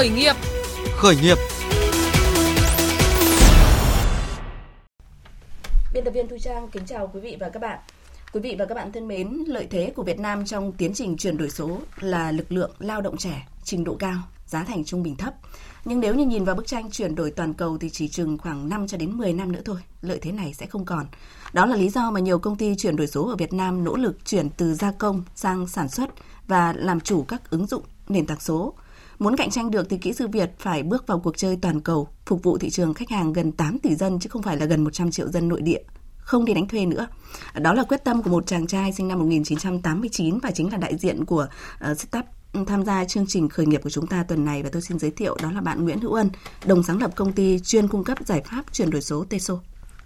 Khởi nghiệp. Khởi nghiệp. Biên tập viên Thu Trang kính chào quý vị và các bạn. Quý vị và các bạn thân mến, lợi thế của Việt Nam trong tiến trình chuyển đổi số là lực lượng lao động trẻ, trình độ cao, giá thành trung bình thấp. Nhưng nếu như nhìn vào bức tranh chuyển đổi toàn cầu thì chỉ chừng khoảng 5 cho đến 10 năm nữa thôi, lợi thế này sẽ không còn. Đó là lý do mà nhiều công ty chuyển đổi số ở Việt Nam nỗ lực chuyển từ gia công sang sản xuất và làm chủ các ứng dụng nền tảng số. Muốn cạnh tranh được thì kỹ sư Việt phải bước vào cuộc chơi toàn cầu, phục vụ thị trường khách hàng gần 8 tỷ dân chứ không phải là gần 100 triệu dân nội địa không đi đánh thuê nữa. Đó là quyết tâm của một chàng trai sinh năm 1989 và chính là đại diện của uh, startup tham gia chương trình khởi nghiệp của chúng ta tuần này và tôi xin giới thiệu đó là bạn Nguyễn Hữu Ân, đồng sáng lập công ty chuyên cung cấp giải pháp chuyển đổi số Teso.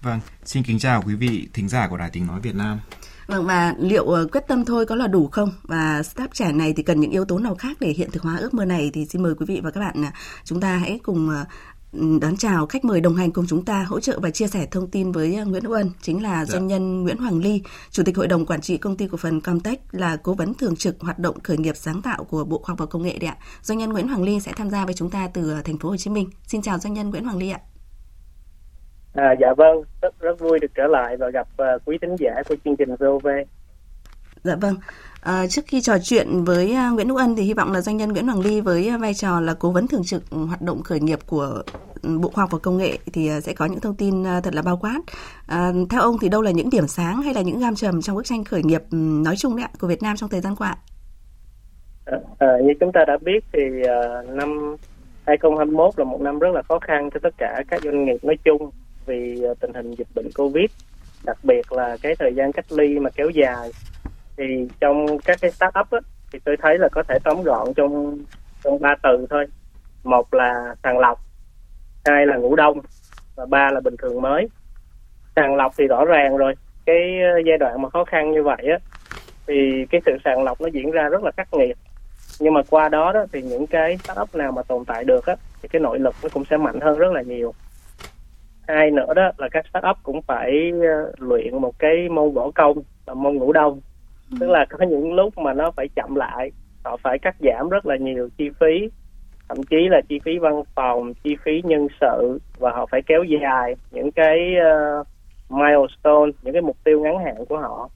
Vâng, xin kính chào quý vị thính giả của Đài Tiếng Nói Việt Nam. Vâng và liệu uh, quyết tâm thôi có là đủ không? Và startup trẻ này thì cần những yếu tố nào khác để hiện thực hóa ước mơ này thì xin mời quý vị và các bạn uh, chúng ta hãy cùng uh, đón chào khách mời đồng hành cùng chúng ta hỗ trợ và chia sẻ thông tin với Nguyễn Hữu Ân chính là dạ. doanh nhân Nguyễn Hoàng Ly, chủ tịch hội đồng quản trị công ty cổ phần Comtech là cố vấn thường trực hoạt động khởi nghiệp sáng tạo của Bộ Khoa học và Công nghệ đấy ạ. Doanh nhân Nguyễn Hoàng Ly sẽ tham gia với chúng ta từ thành phố Hồ Chí Minh. Xin chào doanh nhân Nguyễn Hoàng Ly ạ. À, dạ vâng, rất rất vui được trở lại và gặp uh, quý thính giả của chương trình VOV. Dạ vâng. À, trước khi trò chuyện với uh, Nguyễn Hữu Ân thì hy vọng là doanh nhân Nguyễn Hoàng Ly với uh, vai trò là cố vấn thường trực hoạt động khởi nghiệp của ừ, Bộ Khoa học và Công nghệ thì sẽ có những thông tin thật là bao quát. À, theo ông thì đâu là những điểm sáng hay là những gam trầm trong bức tranh khởi nghiệp um, nói chung đấy ạ, của Việt Nam trong thời gian qua? À, à, như chúng ta đã biết thì uh, năm 2021 là một năm rất là khó khăn cho tất cả các doanh nghiệp nói chung vì ờ, tình hình dịch bệnh Covid, đặc biệt là cái thời gian cách ly mà kéo dài. Thì trong các cái startup á, thì tôi thấy là có thể tóm gọn trong trong ba từ thôi. Một là sàng lọc hai là ngủ đông và ba là bình thường mới. Sàng lọc thì rõ ràng rồi. Cái ờ, giai đoạn mà khó khăn như vậy á thì cái sự sàng lọc nó diễn ra rất là khắc nghiệt. Nhưng mà qua đó đó thì những cái startup nào mà tồn tại được á thì cái nội lực nó cũng sẽ mạnh hơn rất là nhiều hai nữa đó là các startup cũng phải ờ, luyện một cái môn võ công là môn ngủ đông. Tức là có những lúc mà nó phải chậm lại họ phải cắt giảm rất là nhiều chi phí thậm chí là chi phí văn phòng chi phí nhân sự và họ phải kéo dài những cái uh, milestone những cái mục tiêu ngắn hạn của họ.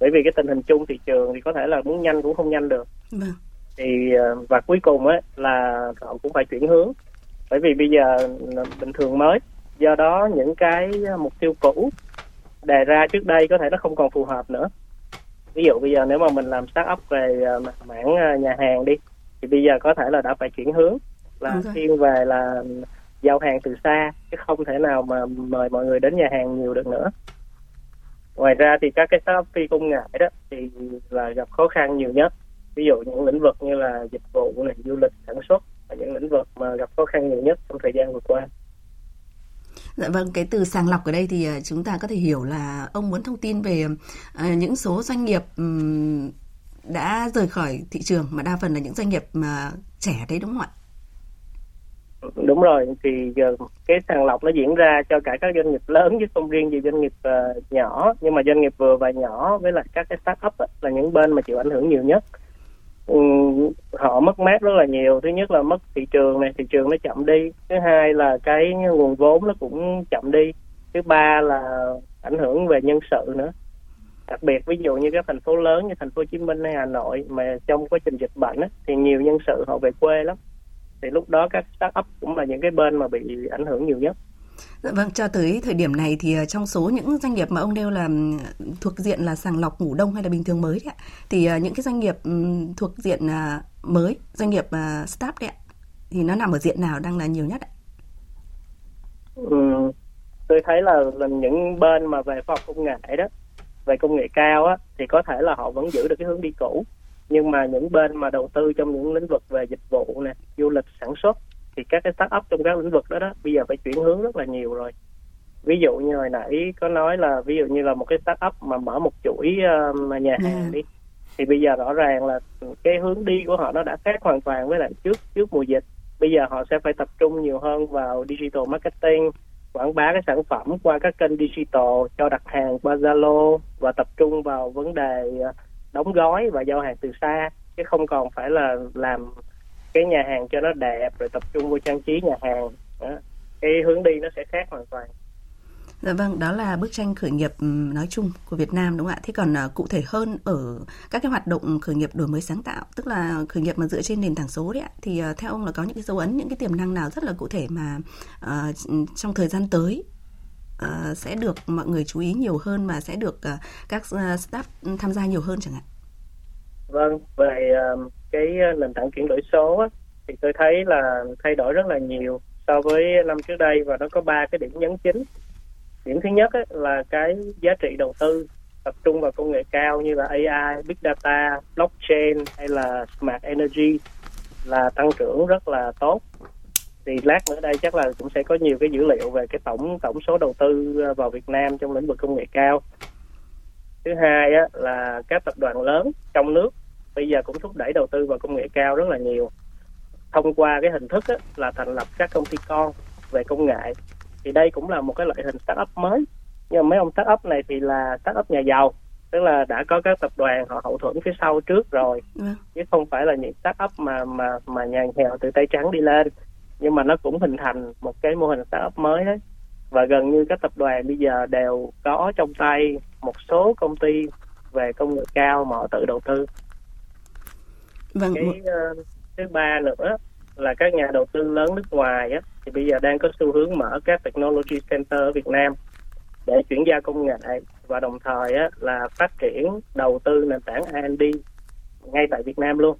Bởi vì cái tình hình chung thị trường thì có thể là muốn nhanh cũng không nhanh được. Vâng. thì uh, và cuối cùng ấy là họ cũng phải chuyển hướng. Bởi vì bây giờ bình thường mới do đó những cái mục tiêu cũ đề ra trước đây có thể nó không còn phù hợp nữa. Ví dụ bây giờ nếu mà mình làm start up về ờ, mảng ờ, nhà hàng đi thì bây giờ có thể là đã phải chuyển hướng là thiên về là giao hàng từ xa chứ không thể nào mà mời mọi người đến nhà hàng nhiều được nữa. Ngoài ra thì các cái startup phi công nghệ đó thì là gặp khó khăn nhiều nhất. Ví dụ những lĩnh vực như là dịch vụ này du lịch sản xuất là những lĩnh vực mà gặp khó khăn nhiều nhất trong thời gian vừa qua Dạ vâng, cái từ sàng lọc ở đây thì ờ, chúng ta có thể hiểu là ông muốn thông tin về ờ, những số doanh nghiệp đã rời khỏi thị trường mà đa phần là những doanh nghiệp mà trẻ đấy đúng không ạ? Đúng rồi, thì cái sàng lọc nó diễn ra cho cả các doanh nghiệp lớn chứ không riêng gì doanh nghiệp ờ, nhỏ, nhưng mà doanh nghiệp vừa và nhỏ với lại các cái startup là những bên mà chịu ảnh hưởng nhiều nhất Ừ, Ừ, họ mất mát rất là nhiều. Thứ nhất là mất thị trường này, thị trường nó chậm đi. Thứ hai là cái nguồn vốn nó cũng chậm đi. Thứ ba là ảnh hưởng về nhân sự nữa. Đặc biệt, ví dụ như các thành phố lớn như thành phố Hồ Chí Minh hay Hà Nội mà trong quá trình dịch bệnh đó thì nhiều nhân sự họ về quê lắm. Thì lúc đó các startup cũng là những cái bên mà bị ảnh hưởng nhiều nhất. Dạ vâng, cho tới thời điểm này thì ờ, trong số những doanh nghiệp mà ông nêu là thuộc diện là sàng lọc ngủ đông hay là bình thường mới đấy ạ, thì ờ, những cái doanh nghiệp thuộc diện à, mới, doanh nghiệp à, start đấy ạ, thì nó nằm ở diện nào đang là nhiều nhất ạ? Ừ, tôi thấy là, là những bên mà về khoa học công nghệ đó, về công nghệ cao á, thì có thể là họ vẫn giữ được cái hướng đi cũ nhưng mà những bên mà đầu tư trong những lĩnh vực về dịch vụ nè du lịch sản xuất thì các cái start up trong các lĩnh vực đó đó bây giờ phải chuyển hướng rất là nhiều rồi ví dụ như hồi nãy có nói là ví dụ như là một cái start up mà mở một chuỗi uh, nhà hàng ừ. đi thì bây giờ rõ ràng là cái hướng đi của họ nó đã khác hoàn toàn với lại trước trước mùa dịch bây giờ họ sẽ phải tập trung nhiều hơn vào digital marketing quảng bá cái sản phẩm qua các kênh digital cho đặt hàng qua Zalo và tập trung vào vấn đề ờ, đóng gói và giao hàng từ xa chứ không còn phải là làm cái nhà hàng cho nó đẹp rồi tập trung vô trang trí nhà hàng đó. cái hướng đi nó sẽ khác hoàn toàn Dạ vâng, đó là bức tranh khởi nghiệp nói chung của Việt Nam đúng không ạ? Thế còn uh, cụ thể hơn ở các cái hoạt động khởi nghiệp đổi mới sáng tạo, tức là khởi nghiệp mà dựa trên nền tảng số đấy ạ, thì uh, theo ông là có những cái dấu ấn, những cái tiềm năng nào rất là cụ thể mà uh, trong thời gian tới uh, sẽ được mọi người chú ý nhiều hơn mà sẽ được uh, các uh, staff tham gia nhiều hơn chẳng hạn? Vâng, về uh, cái ờ, nền tảng chuyển đổi số á, thì tôi thấy là thay đổi rất là nhiều so với năm trước đây và nó có ba cái điểm nhấn chính. Điểm thứ nhất á, là cái giá trị đầu tư tập trung vào công nghệ cao như là AI, Big Data, Blockchain hay là Smart Energy là tăng trưởng rất là tốt. Thì lát nữa đây chắc là cũng sẽ có nhiều cái dữ liệu về cái tổng tổng số đầu tư ờ, vào Việt Nam trong lĩnh vực công nghệ cao. Thứ hai á, là các tập đoàn lớn trong nước bây giờ cũng thúc đẩy đầu tư vào công nghệ cao rất là nhiều. Thông qua cái hình thức á, là thành lập các công ty con về công nghệ. Thì đây cũng là một cái loại hình startup mới. Nhưng mà mấy ông startup này thì là startup nhà giàu. Tức là đã có các tập đoàn họ hậu thuẫn phía sau trước rồi. Ừ. chứ không phải là những startup mà mà mà nhà nghèo từ tay trắng đi lên. Nhưng mà nó cũng hình thành một cái mô hình startup mới đấy. Và gần như các tập đoàn bây giờ đều có trong tay một số công ty về công nghệ cao mà họ tự đầu tư vâng. cái uh, thứ ba nữa là các nhà đầu tư lớn nước ngoài á, thì bây giờ đang có xu hướng mở các technology center ở Việt Nam để chuyển giao công nghệ và đồng thời á, là phát triển đầu tư nền tảng R&D ngay tại Việt Nam luôn.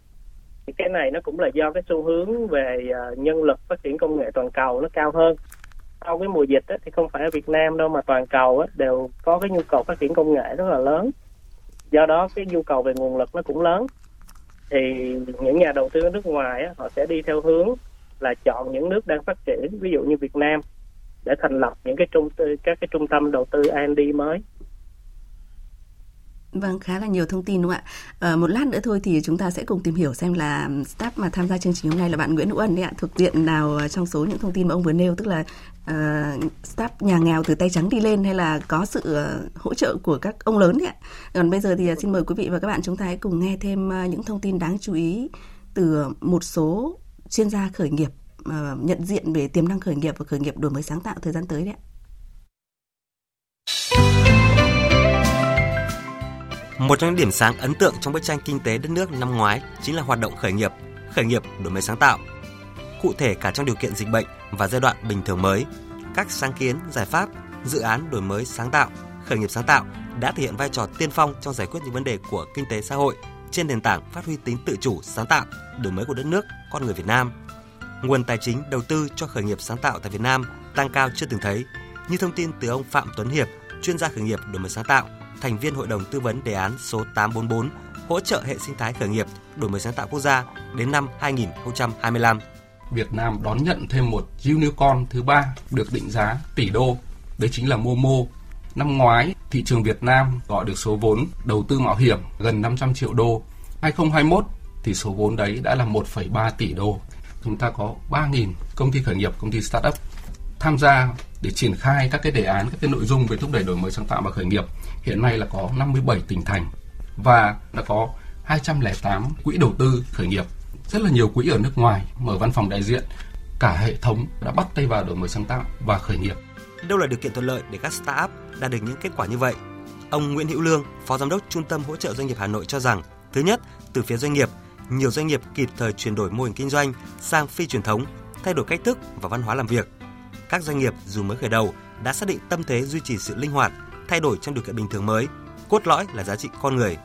Thì cái này nó cũng là do cái xu hướng về uh, nhân lực phát triển công nghệ toàn cầu nó cao hơn. Sau cái mùa dịch á, thì không phải ở Việt Nam đâu mà toàn cầu á, đều có cái nhu cầu phát triển công nghệ rất là lớn. Do đó cái nhu cầu về nguồn lực nó cũng lớn thì những nhà đầu tư ở nước ngoài á, họ sẽ đi theo hướng là chọn những nước đang phát triển ví dụ như Việt Nam để thành lập những cái trung các cái trung tâm đầu tư R&D mới. Vâng, khá là nhiều thông tin đúng không ạ? À, một lát nữa thôi thì chúng ta sẽ cùng tìm hiểu xem là staff mà tham gia chương trình hôm nay là bạn Nguyễn Hữu Ân đấy ạ, thuộc diện nào ờ, trong số những thông tin mà ông vừa nêu, tức là uh, staff nhà nghèo từ tay trắng đi lên hay là có sự hỗ trợ của các ông lớn đấy ạ. Còn bây giờ thì xin mời quý vị và các bạn chúng ta hãy cùng nghe thêm những thông tin đáng chú ý từ một số chuyên gia khởi nghiệp uh, nhận diện về tiềm năng khởi nghiệp và khởi nghiệp đổi mới sáng tạo thời gian tới đấy ạ. Một trong những điểm sáng ấn tượng trong bức tranh kinh tế đất nước năm ngoái chính là hoạt động khởi nghiệp, khởi nghiệp đổi mới sáng tạo. Cụ thể cả trong điều kiện dịch bệnh và giai đoạn bình thường mới, các sáng kiến, giải pháp, dự án đổi mới sáng tạo, khởi nghiệp sáng tạo đã thể hiện vai trò tiên phong trong giải quyết những vấn đề của kinh tế xã hội trên nền tảng phát huy tính tự chủ, sáng tạo, đổi mới của đất nước, con người Việt Nam. Nguồn tài chính đầu tư cho khởi nghiệp sáng tạo tại Việt Nam tăng cao chưa từng thấy, như thông tin từ ông Phạm Tuấn Hiệp, chuyên gia khởi nghiệp đổi mới sáng tạo thành viên Hội đồng Tư vấn Đề án số 844 hỗ trợ hệ sinh thái khởi nghiệp đổi mới sáng tạo quốc gia đến năm 2025. Việt Nam đón nhận thêm một unicorn thứ ba được định giá tỷ đô, đấy chính là Momo. Năm ngoái, thị trường Việt Nam gọi được số vốn đầu tư mạo hiểm gần 500 triệu đô. 2021 thì số vốn đấy đã là 1,3 tỷ đô. Chúng ta có 3.000 công ty khởi nghiệp, công ty startup tham gia để triển khai các cái đề án, các cái nội dung về thúc đẩy đổi mới sáng tạo và khởi nghiệp. Hiện nay là có 57 tỉnh thành và đã có 208 quỹ đầu tư khởi nghiệp. Rất là nhiều quỹ ở nước ngoài mở văn phòng đại diện. Cả hệ thống đã bắt tay vào đổi mới sáng tạo và khởi nghiệp. Đâu là điều kiện thuận lợi để các startup đạt được những kết quả như vậy? Ông Nguyễn Hữu Lương, Phó Giám đốc Trung tâm Hỗ trợ Doanh nghiệp Hà Nội cho rằng, thứ nhất, từ phía doanh nghiệp, nhiều doanh nghiệp kịp thời chuyển đổi mô hình kinh doanh sang phi truyền thống, thay đổi cách thức và văn hóa làm việc – các doanh nghiệp dù mới khởi đầu đã xác định tâm thế duy trì sự linh hoạt, thay đổi trong điều kiện bình thường mới, cốt lõi là giá trị con người.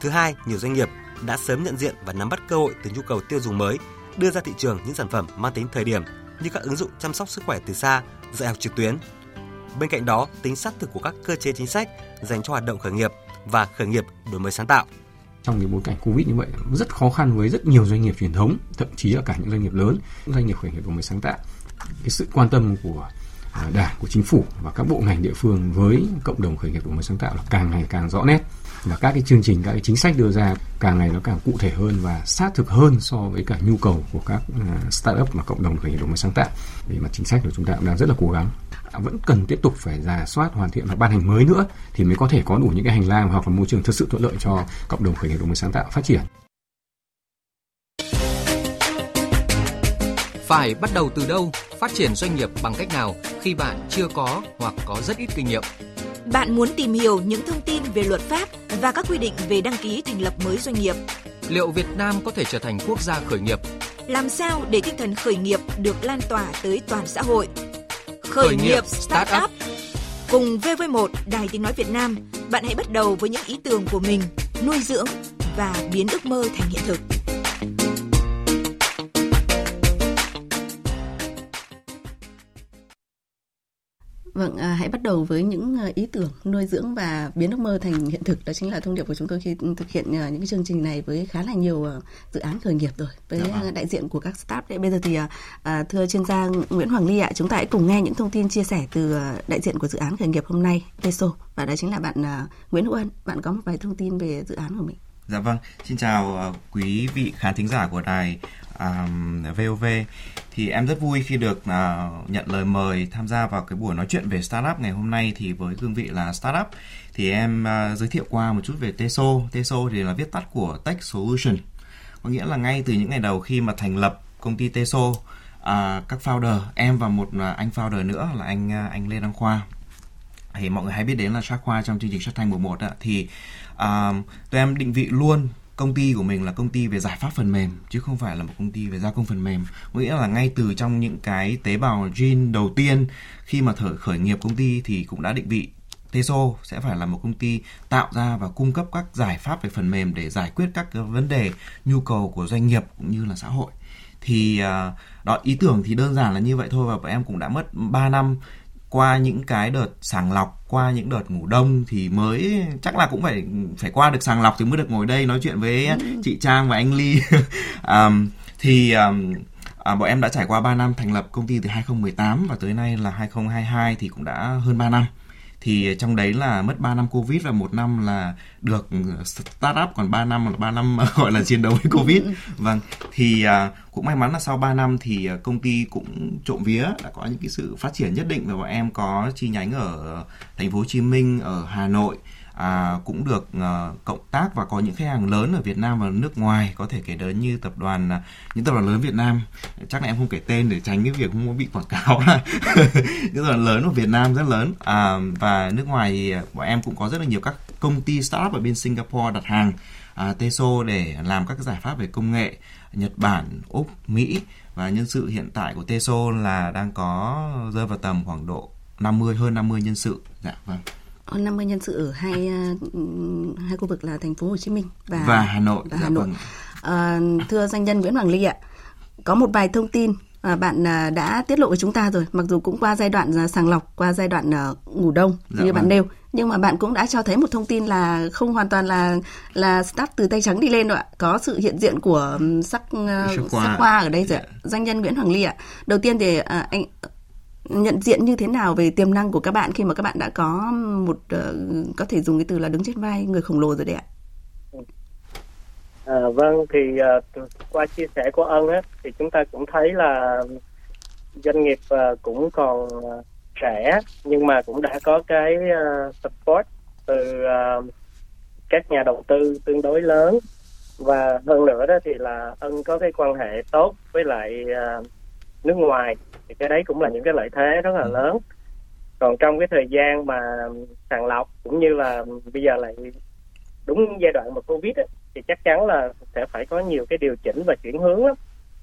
Thứ hai, nhiều doanh nghiệp đã sớm nhận diện và nắm bắt cơ hội từ nhu cầu tiêu dùng mới, đưa ra thị trường những sản phẩm mang tính thời điểm như các ứng dụng chăm sóc sức khỏe từ xa, dạy học trực tuyến. Bên cạnh đó, tính sát thực của các cơ chế chính sách dành cho hoạt động khởi nghiệp và khởi nghiệp đổi mới sáng tạo trong cái bối cảnh covid như vậy rất khó khăn với rất nhiều doanh nghiệp truyền thống thậm chí là cả những doanh nghiệp lớn doanh nghiệp khởi nghiệp đổi mới sáng tạo cái sự quan tâm của à, đảng, của chính phủ và các bộ ngành địa phương với cộng đồng khởi nghiệp đổi mới sáng tạo là càng ngày càng rõ nét. Và các cái chương trình, các cái chính sách đưa ra càng ngày nó càng cụ thể hơn và sát thực hơn so với cả nhu cầu của các à, startup và cộng đồng khởi nghiệp đổi mới sáng tạo. Về mặt chính sách của chúng ta cũng đang rất là cố gắng. À, vẫn cần tiếp tục phải giả soát, hoàn thiện và ban hành mới nữa thì mới có thể có đủ những cái hành lang hoặc là môi trường thực sự thuận lợi cho cộng đồng khởi nghiệp đổi mới sáng tạo phát triển. Phải bắt đầu từ đâu, phát triển doanh nghiệp bằng cách nào khi bạn chưa có hoặc có rất ít kinh nghiệm? Bạn muốn tìm hiểu những thông tin về luật pháp và các quy định về đăng ký thành lập mới doanh nghiệp. Liệu Việt Nam có thể trở thành quốc gia khởi nghiệp? Làm sao để tinh thần khởi nghiệp được lan tỏa tới toàn xã hội? Khởi, khởi nghiệp Startup Cùng VV1 Đài Tiếng Nói Việt Nam, bạn hãy bắt đầu với những ý tưởng của mình, nuôi dưỡng và biến ước mơ thành hiện thực. Vâng, à, hãy bắt đầu với những à, ý tưởng nuôi dưỡng và biến ước mơ thành hiện thực. Đó chính là thông điệp của chúng tôi khi thực hiện à, những cái chương trình này với khá là nhiều à, dự án khởi nghiệp rồi với vâng. đại diện của các startup. Đấy, bây giờ thì à, thưa chuyên gia Nguyễn Hoàng Ly ạ, chúng ta hãy cùng nghe những thông tin chia sẻ từ đại diện của dự án khởi nghiệp hôm nay, Teso và đó chính là bạn à, Nguyễn Hữu Ân. Bạn có một vài thông tin về dự án của mình. Dạ vâng, xin chào quý vị khán thính giả của đài um, VOV thì em rất vui khi được uh, nhận lời mời tham gia vào cái buổi nói chuyện về startup ngày hôm nay thì với cương vị là startup thì em uh, giới thiệu qua một chút về Teso. Teso thì là viết tắt của Tech Solution. Có nghĩa là ngay từ những ngày đầu khi mà thành lập công ty Teso uh, các founder em và một uh, anh founder nữa là anh uh, anh Lê Đăng Khoa thì mọi người hay biết đến là Shark Khoa trong chương trình Shark Tank mùa 1 thì uh, tụi em định vị luôn công ty của mình là công ty về giải pháp phần mềm, chứ không phải là một công ty về gia công phần mềm. Có nghĩa là ngay từ trong những cái tế bào gene đầu tiên, khi mà thở, khởi nghiệp công ty thì cũng đã định vị Teso sẽ phải là một công ty tạo ra và cung cấp các giải pháp về phần mềm để giải quyết các vấn đề, nhu cầu của doanh nghiệp cũng như là xã hội. Thì à, đó, ý tưởng thì đơn giản là như vậy thôi và bọn em cũng đã mất 3 năm qua những cái đợt sàng lọc qua những đợt ngủ đông thì mới chắc là cũng phải phải qua được sàng lọc thì mới được ngồi đây nói chuyện với ừ. chị Trang và anh Ly um, thì um, à, bọn em đã trải qua 3 năm thành lập công ty từ 2018 và tới nay là 2022 thì cũng đã hơn 3 năm thì trong đấy là mất 3 năm covid và một năm là được start up còn 3 năm là 3 năm gọi là chiến đấu với covid. Vâng thì uh, cũng may mắn là sau 3 năm thì à, công ty cũng trộm vía đã có những cái sự phát triển nhất định và bọn em có chi nhánh ở thành phố Hồ Chí Minh ở Hà Nội à, cũng được à, cộng tác và có những khách hàng lớn ở Việt Nam và nước ngoài có thể kể đến như tập đoàn à, những tập đoàn lớn Việt Nam chắc là em không kể tên để tránh cái việc không bị quảng cáo những tập đoàn lớn ở Việt Nam rất lớn à, và nước ngoài thì à, bọn em cũng có rất là nhiều các công ty startup ở bên Singapore đặt hàng à, Teso để làm các giải pháp về công nghệ Nhật Bản, Úc, Mỹ và nhân sự hiện tại của Teso là đang có rơi vào tầm khoảng độ 50 hơn 50 nhân sự. Dạ vâng. 50 nhân sự ở hai ờ, hai khu vực là thành phố Hồ Chí Minh và và Hà Nội. Và Hà dạ Nội. Vâng. À, thưa doanh nhân Nguyễn Hoàng Ly ạ, có một vài thông tin mà bạn đã tiết lộ với chúng ta rồi, mặc dù cũng qua giai đoạn sàng lọc, qua giai đoạn ngủ đông dạ như vâng. bạn nêu, nhưng mà bạn cũng đã cho thấy một thông tin là không hoàn toàn là là start từ tay trắng đi lên đâu ạ, có sự hiện diện của sắc sắc hoa ở đây rồi. Dạ. Doanh nhân Nguyễn Hoàng Ly ạ. Đầu tiên thì anh nhận diện như thế nào về tiềm năng của các bạn khi mà các bạn đã có một uh, có thể dùng cái từ là đứng trên vai người khổng lồ rồi đấy ạ? À, vâng thì uh, qua chia sẻ của ân á thì chúng ta cũng thấy là doanh nghiệp uh, cũng còn uh, trẻ nhưng mà cũng đã có cái uh, support từ uh, các nhà đầu tư tương đối lớn. Và hơn nữa đó thì là ân có cái quan hệ tốt với lại uh, nước ngoài thì cái đấy cũng là những cái lợi thế rất là ừ. lớn còn trong cái thời gian mà sàng lọc cũng như là bây giờ lại đúng giai đoạn mà covid ấy, thì chắc chắn là sẽ phải có nhiều cái điều chỉnh và chuyển hướng lắm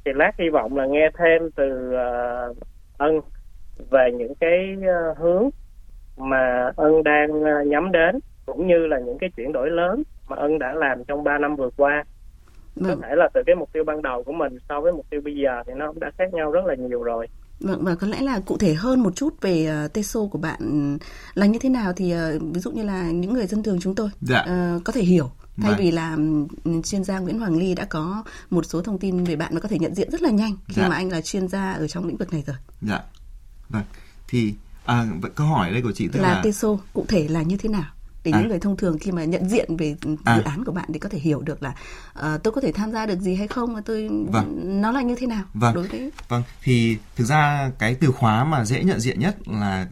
thì lát hy vọng là nghe thêm từ uh, ân về những cái uh, hướng mà ân đang uh, nhắm đến cũng như là những cái chuyển đổi lớn mà ân đã làm trong 3 năm vừa qua vâng. có thể là từ cái mục tiêu ban đầu của mình so với mục tiêu bây giờ thì nó cũng đã khác nhau rất là nhiều rồi Vâng, và có lẽ là cụ thể hơn một chút về uh, Teso của bạn là như thế nào thì uh, ví dụ như là những người dân thường chúng tôi dạ. uh, có thể hiểu thay vâng. vì là um, chuyên gia Nguyễn Hoàng Ly đã có một số thông tin về bạn mà có thể nhận diện rất là nhanh khi dạ. mà anh là chuyên gia ở trong lĩnh vực này rồi. Dạ. Vâng. Thì à, câu hỏi đây của chị tức là, là Teso cụ thể là như thế nào? Để à. những người thông thường khi mà nhận diện về à. dự án của bạn thì có thể hiểu được là uh, tôi có thể tham gia được gì hay không và tôi vâng. nó là như thế nào vâng. đối với vâng thì thực ra cái từ khóa mà dễ nhận diện nhất là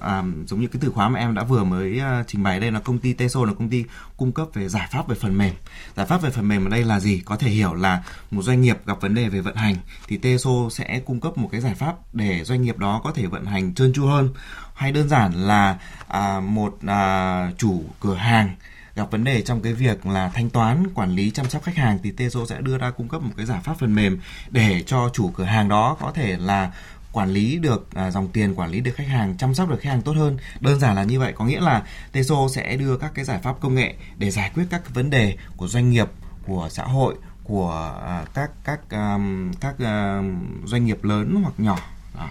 à, giống như cái từ khóa mà em đã vừa mới uh, trình bày đây là công ty Teso là công ty cung cấp về giải pháp về phần mềm giải pháp về phần mềm ở đây là gì có thể hiểu là một doanh nghiệp gặp vấn đề về vận hành thì Teso sẽ cung cấp một cái giải pháp để doanh nghiệp đó có thể vận hành trơn tru hơn hay đơn giản là à, một à, chủ cửa hàng gặp vấn đề trong cái việc là thanh toán quản lý chăm sóc khách hàng thì Teso sẽ đưa ra cung cấp một cái giải pháp phần mềm để cho chủ cửa hàng đó có thể là quản lý được à, dòng tiền quản lý được khách hàng chăm sóc được khách hàng tốt hơn đơn giản là như vậy có nghĩa là Teso sẽ đưa các cái giải pháp công nghệ để giải quyết các vấn đề của doanh nghiệp của xã hội của à, các các um, các uh, doanh nghiệp lớn hoặc nhỏ đó.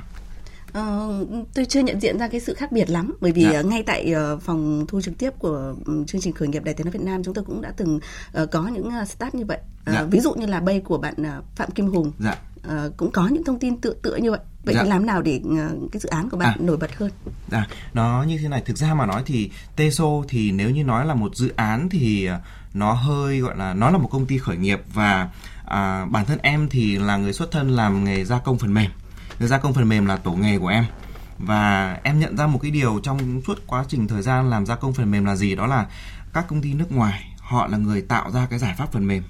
Uh, tôi chưa nhận diện ra cái sự khác biệt lắm bởi vì dạ. ngay tại uh, phòng thu trực tiếp của um, chương trình khởi nghiệp Đài Tiếng nói Việt Nam chúng tôi cũng đã từng có những start như vậy. Dạ. Ví dụ như là bay của bạn Phạm Kim Hùng dạ. cũng có những thông tin tự tựa như vậy. Vậy dạ. thì làm nào để cái dự án của bạn à. nổi bật hơn? À, nó như thế này. Thực ra mà nói thì Teso thì nếu như nói là một dự án thì nó hơi gọi là nó là một công ty khởi nghiệp và à, bản thân em thì là người xuất thân làm nghề gia công phần mềm gia công phần mềm là tổ nghề của em. Và em nhận ra một cái điều trong suốt quá trình thời gian làm gia công phần mềm là gì, đó là các công ty nước ngoài, họ là người tạo ra cái giải pháp phần mềm.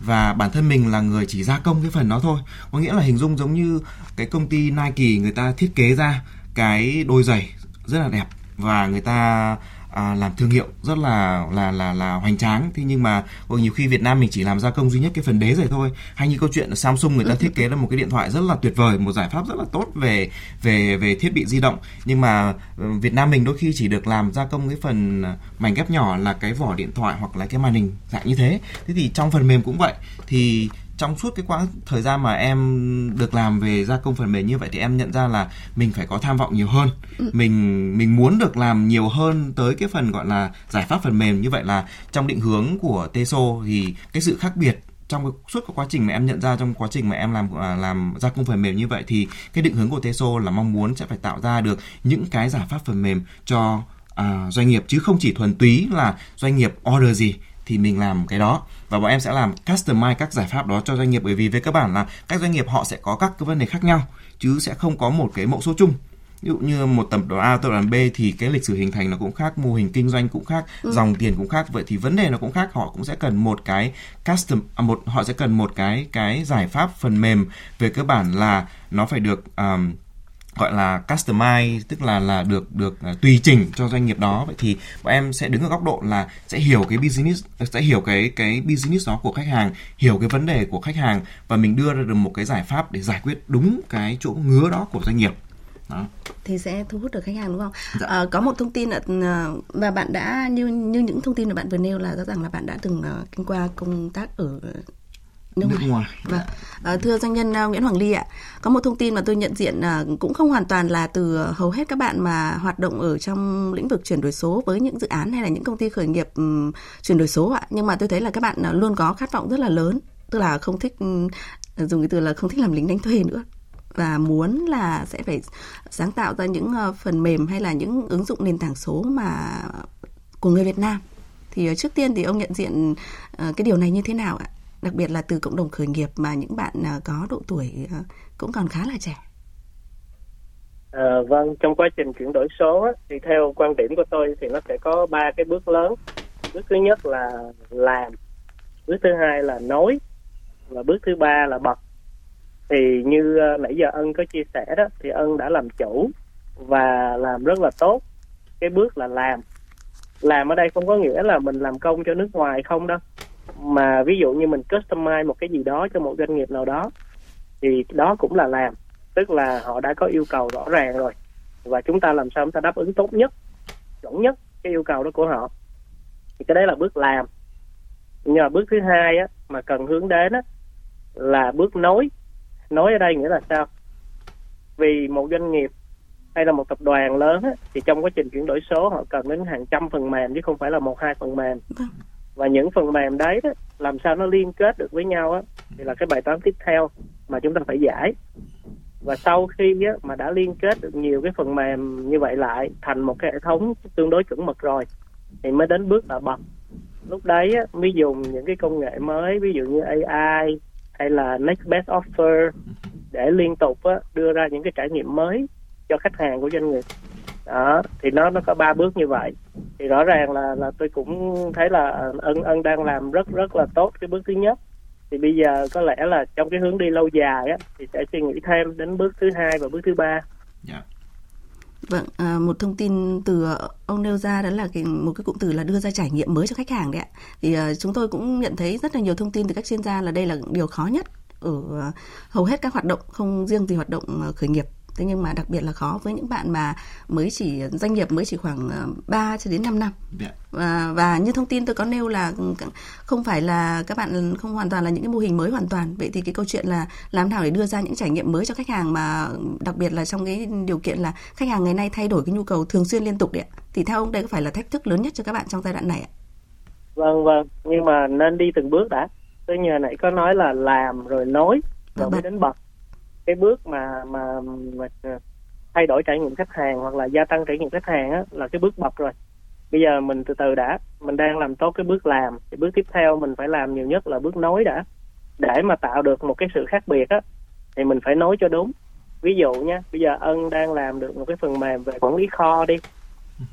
Và bản thân mình là người chỉ gia công cái phần đó thôi. Có nghĩa là hình dung giống như cái công ty Nike người ta thiết kế ra cái đôi giày rất là đẹp và người ta à, làm thương hiệu rất là là là là hoành tráng. Thế nhưng mà nhiều khi Việt Nam mình chỉ làm gia công duy nhất cái phần đế rồi thôi. Hay như câu chuyện là Samsung người ta thiết kế ra một cái điện thoại rất là tuyệt vời một giải pháp rất là tốt về về về thiết bị di động. Nhưng mà ừ, Việt Nam mình đôi khi chỉ được làm gia công cái phần mảnh ghép nhỏ là cái vỏ điện thoại hoặc là cái màn hình dạng như thế. Thế thì trong phần mềm cũng vậy. Thì trong suốt cái quãng thời gian mà em được làm về gia công phần mềm như vậy thì em nhận ra là mình phải có tham vọng nhiều hơn. Ừ. mình mình muốn được làm nhiều hơn tới cái phần gọi là giải pháp phần mềm. Như vậy là trong định hướng của Teso thì cái sự khác biệt trong cái, suốt cái quá trình mà em nhận ra trong quá trình mà em làm à, làm gia công phần mềm như vậy thì cái định hướng của Teso là mong muốn sẽ phải tạo ra được những cái giải pháp phần mềm cho à, doanh nghiệp. Chứ không chỉ thuần túy là doanh nghiệp order gì thì mình làm cái đó. Và bọn em sẽ làm customize các giải pháp đó cho doanh nghiệp. Bởi vì về cơ bản là các doanh nghiệp họ sẽ có các cái vấn đề khác nhau chứ sẽ không có một cái mẫu số chung. Ví dụ như một tập đoàn A tập đoàn B thì cái lịch sử hình thành nó cũng khác mô hình kinh doanh cũng khác ừ. dòng tiền cũng khác. Vậy thì vấn đề nó cũng khác. Họ cũng sẽ cần một cái custom à, một họ sẽ cần một cái cái giải pháp phần mềm. Về cơ bản là nó phải được um, gọi là customize tức là là được được uh, tùy chỉnh cho doanh nghiệp đó vậy thì bọn em sẽ đứng ở góc độ là sẽ hiểu cái business sẽ hiểu cái cái business đó của khách hàng hiểu cái vấn đề của khách hàng và mình đưa ra được một cái giải pháp để giải quyết đúng cái chỗ ngứa đó của doanh nghiệp đó. thì sẽ thu hút được khách hàng đúng không? Dạ. À, có một thông tin là và bạn đã như như những thông tin mà bạn vừa nêu là rõ ràng là bạn đã từng uh, kinh qua công tác ở nước, nước ngoài. ngoài. Vâng. À, thưa doanh nhân uh, Nguyễn Hoàng Ly ạ, có một thông tin mà tôi nhận diện uh, cũng không hoàn toàn là từ hầu hết các bạn mà hoạt động ở trong lĩnh vực chuyển đổi số với những dự án hay là những công ty khởi nghiệp um, chuyển đổi số ạ, nhưng mà tôi thấy là các bạn uh, luôn có khát vọng rất là lớn, tức là không thích dùng cái từ là không thích làm lính đánh thuê nữa và muốn là sẽ phải sáng tạo ra những phần mềm hay là những ứng dụng nền tảng số mà của người Việt Nam thì trước tiên thì ông nhận diện uh, cái điều này như thế nào ạ? Đặc biệt là từ cộng đồng khởi nghiệp mà những bạn à, có độ tuổi à, cũng còn khá là trẻ. À, vâng, trong quá trình chuyển đổi số á, thì theo quan điểm của tôi thì nó sẽ có ba cái bước lớn. Bước thứ nhất là làm, bước thứ hai là nói và bước thứ ba là bật. Thì như à, nãy giờ ân có chia sẻ đó thì ân đã làm chủ và làm rất là tốt. Cái bước là làm. Làm ở đây không có nghĩa là mình làm công cho nước ngoài không đâu mà ví dụ như mình customize một cái gì đó cho một doanh nghiệp nào đó thì đó cũng là làm. Tức là họ đã có yêu cầu rõ ràng rồi. Và chúng ta làm sao chúng ta đáp ứng tốt nhất chuẩn nhất cái yêu cầu đó của họ. Thì cái đấy là bước làm. Nhưng mà bước thứ hai á mà cần hướng đến á là bước nối. Nối ở đây nghĩa là sao? Vì một doanh nghiệp hay là một tập đoàn lớn á, thì trong quá trình chuyển đổi số họ cần đến hàng trăm phần mềm chứ không phải là một hai phần mềm. Vâng và những phần mềm đấy đó, làm sao nó liên kết được với nhau á thì là cái bài toán tiếp theo mà chúng ta phải giải. Và sau khi á, mà đã liên kết được nhiều cái phần mềm như vậy lại thành một cái hệ thống tương đối chuẩn mực rồi thì mới đến bước là bật. Lúc đấy á, mới dùng những cái công nghệ mới ví dụ như AI hay là next best offer để liên tục á, đưa ra những cái trải nghiệm mới cho khách hàng của doanh nghiệp đó thì nó nó có ba bước như vậy thì rõ ràng là là tôi cũng thấy là ân ân đang làm rất rất là tốt cái bước thứ nhất thì bây giờ có lẽ là trong cái hướng đi lâu dài á thì sẽ suy nghĩ thêm đến bước thứ hai và bước thứ ba Dạ. Vâng, à, một thông tin từ ông nêu ra đó là cái, một cái cụm từ là đưa ra trải nghiệm mới cho khách hàng đấy ạ. Thì à, chúng tôi cũng nhận thấy rất là nhiều thông tin từ các chuyên gia là đây là điều khó nhất ở hầu hết các hoạt động, không riêng gì hoạt động à, khởi nghiệp thế nhưng mà đặc biệt là khó với những bạn mà mới chỉ doanh nghiệp mới chỉ khoảng 3 cho đến 5 năm. Yeah. và và như thông tin tôi có nêu là không phải là các bạn không hoàn toàn là những cái mô hình mới hoàn toàn. Vậy thì cái câu chuyện là làm nào để đưa ra những trải nghiệm mới cho khách hàng mà đặc biệt là trong cái điều kiện là khách hàng ngày nay thay đổi cái nhu cầu thường xuyên liên tục đấy ạ. Thì theo ông đây có phải là thách thức lớn nhất cho các bạn trong giai đoạn này ạ? Vâng vâng. Nhưng mà nên đi từng bước đã. Tôi nhờ nãy có nói là làm rồi nối rồi Vâng, mới đến bật cái bước mà mà, mà thay đổi trải nghiệm khách hàng hoặc là gia tăng trải nghiệm khách hàng á, là cái bước bật rồi. Bây giờ mình từ từ đã mình đang làm tốt cái bước làm. Thì bước tiếp theo mình phải làm nhiều nhất là bước nối đã. Để mà tạo được một cái sự khác biệt á thì mình phải nối cho đúng. Ví dụ nha bây giờ ân đang làm được một cái phần mềm về quản lý kho đi.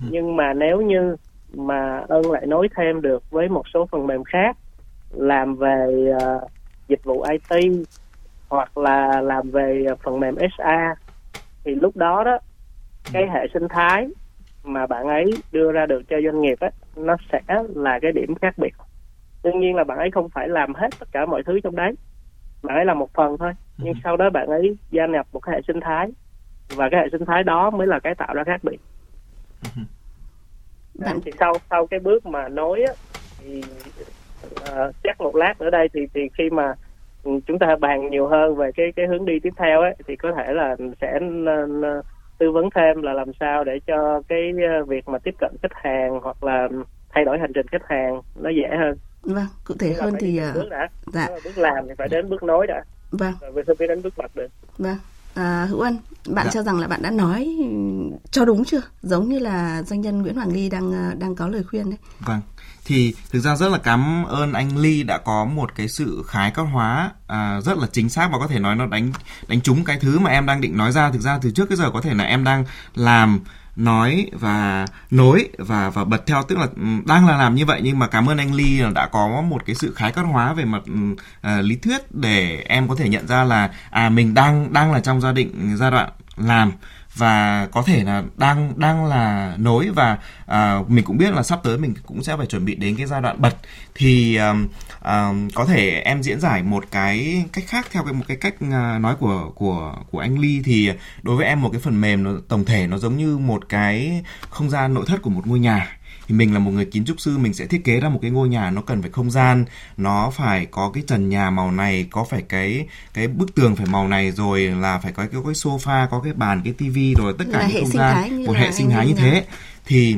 Nhưng mà nếu như mà ân lại nối thêm được với một số phần mềm khác làm về uh, dịch vụ IT hoặc là làm về phần mềm SA thì lúc đó đó cái hệ sinh thái mà bạn ấy đưa ra được cho doanh nghiệp á nó sẽ là cái điểm khác biệt. Đương nhiên là bạn ấy không phải làm hết tất cả mọi thứ trong đấy bạn ấy làm một phần thôi. Nhưng sau đó bạn ấy gia nhập một cái hệ sinh thái và cái hệ sinh thái đó mới là cái tạo ra khác biệt. Đấy, thì sau sau cái bước mà nối á thì uh, chắc một lát nữa đây thì thì khi mà chúng ta bàn nhiều hơn về cái cái hướng đi tiếp theo ấy thì có thể là sẽ tư vấn thêm là làm sao để cho cái việc mà tiếp cận khách hàng hoặc là thay đổi hành trình khách hàng nó dễ hơn. Vâng, cụ thể hơn phải thì từng bước đã. dạ. Tức là bước làm thì phải đến bước nối đã. Vâng, Rồi mới đến bước bật được. vâng. À, Hữu Ân, bạn Dạ. cho rằng là bạn đã nói cho đúng chưa? Giống như là doanh nhân Nguyễn Hoàng Ly đang ờ, đang có lời khuyên đấy. Vâng. Thì thực ra rất là cảm ơn anh Ly đã có một cái sự khái quát hóa à, rất là chính xác và có thể nói nó đánh đánh trúng cái thứ mà em đang định nói ra. Thực ra từ trước cái giờ có thể là em đang làm nói và nối và và bật theo tức là ừ, đang là làm như vậy nhưng mà cảm ơn anh Ly đã có một cái sự khái quát hóa về mặt uh, lý thuyết để em có thể nhận ra là à mình đang đang là trong gia định giai đoạn làm và có thể là đang đang là nối và à, mình cũng biết là sắp tới mình cũng sẽ phải chuẩn bị đến cái giai đoạn bật. Thì à, à, có thể em diễn giải một cái cách khác theo cái một cái cách à, nói của của của anh Ly. Thì đối với em một cái phần mềm nó tổng thể nó giống như một cái không gian nội thất của một ngôi nhà thì mình là một người kiến trúc sư mình sẽ thiết kế ra một cái ngôi nhà nó cần phải không gian nó phải có cái trần nhà màu này có phải cái cái bức tường phải màu này rồi là phải có cái, cái sofa có cái bàn cái tivi rồi tất cả Là những không gian. như một hệ sinh thái như nói. thế thì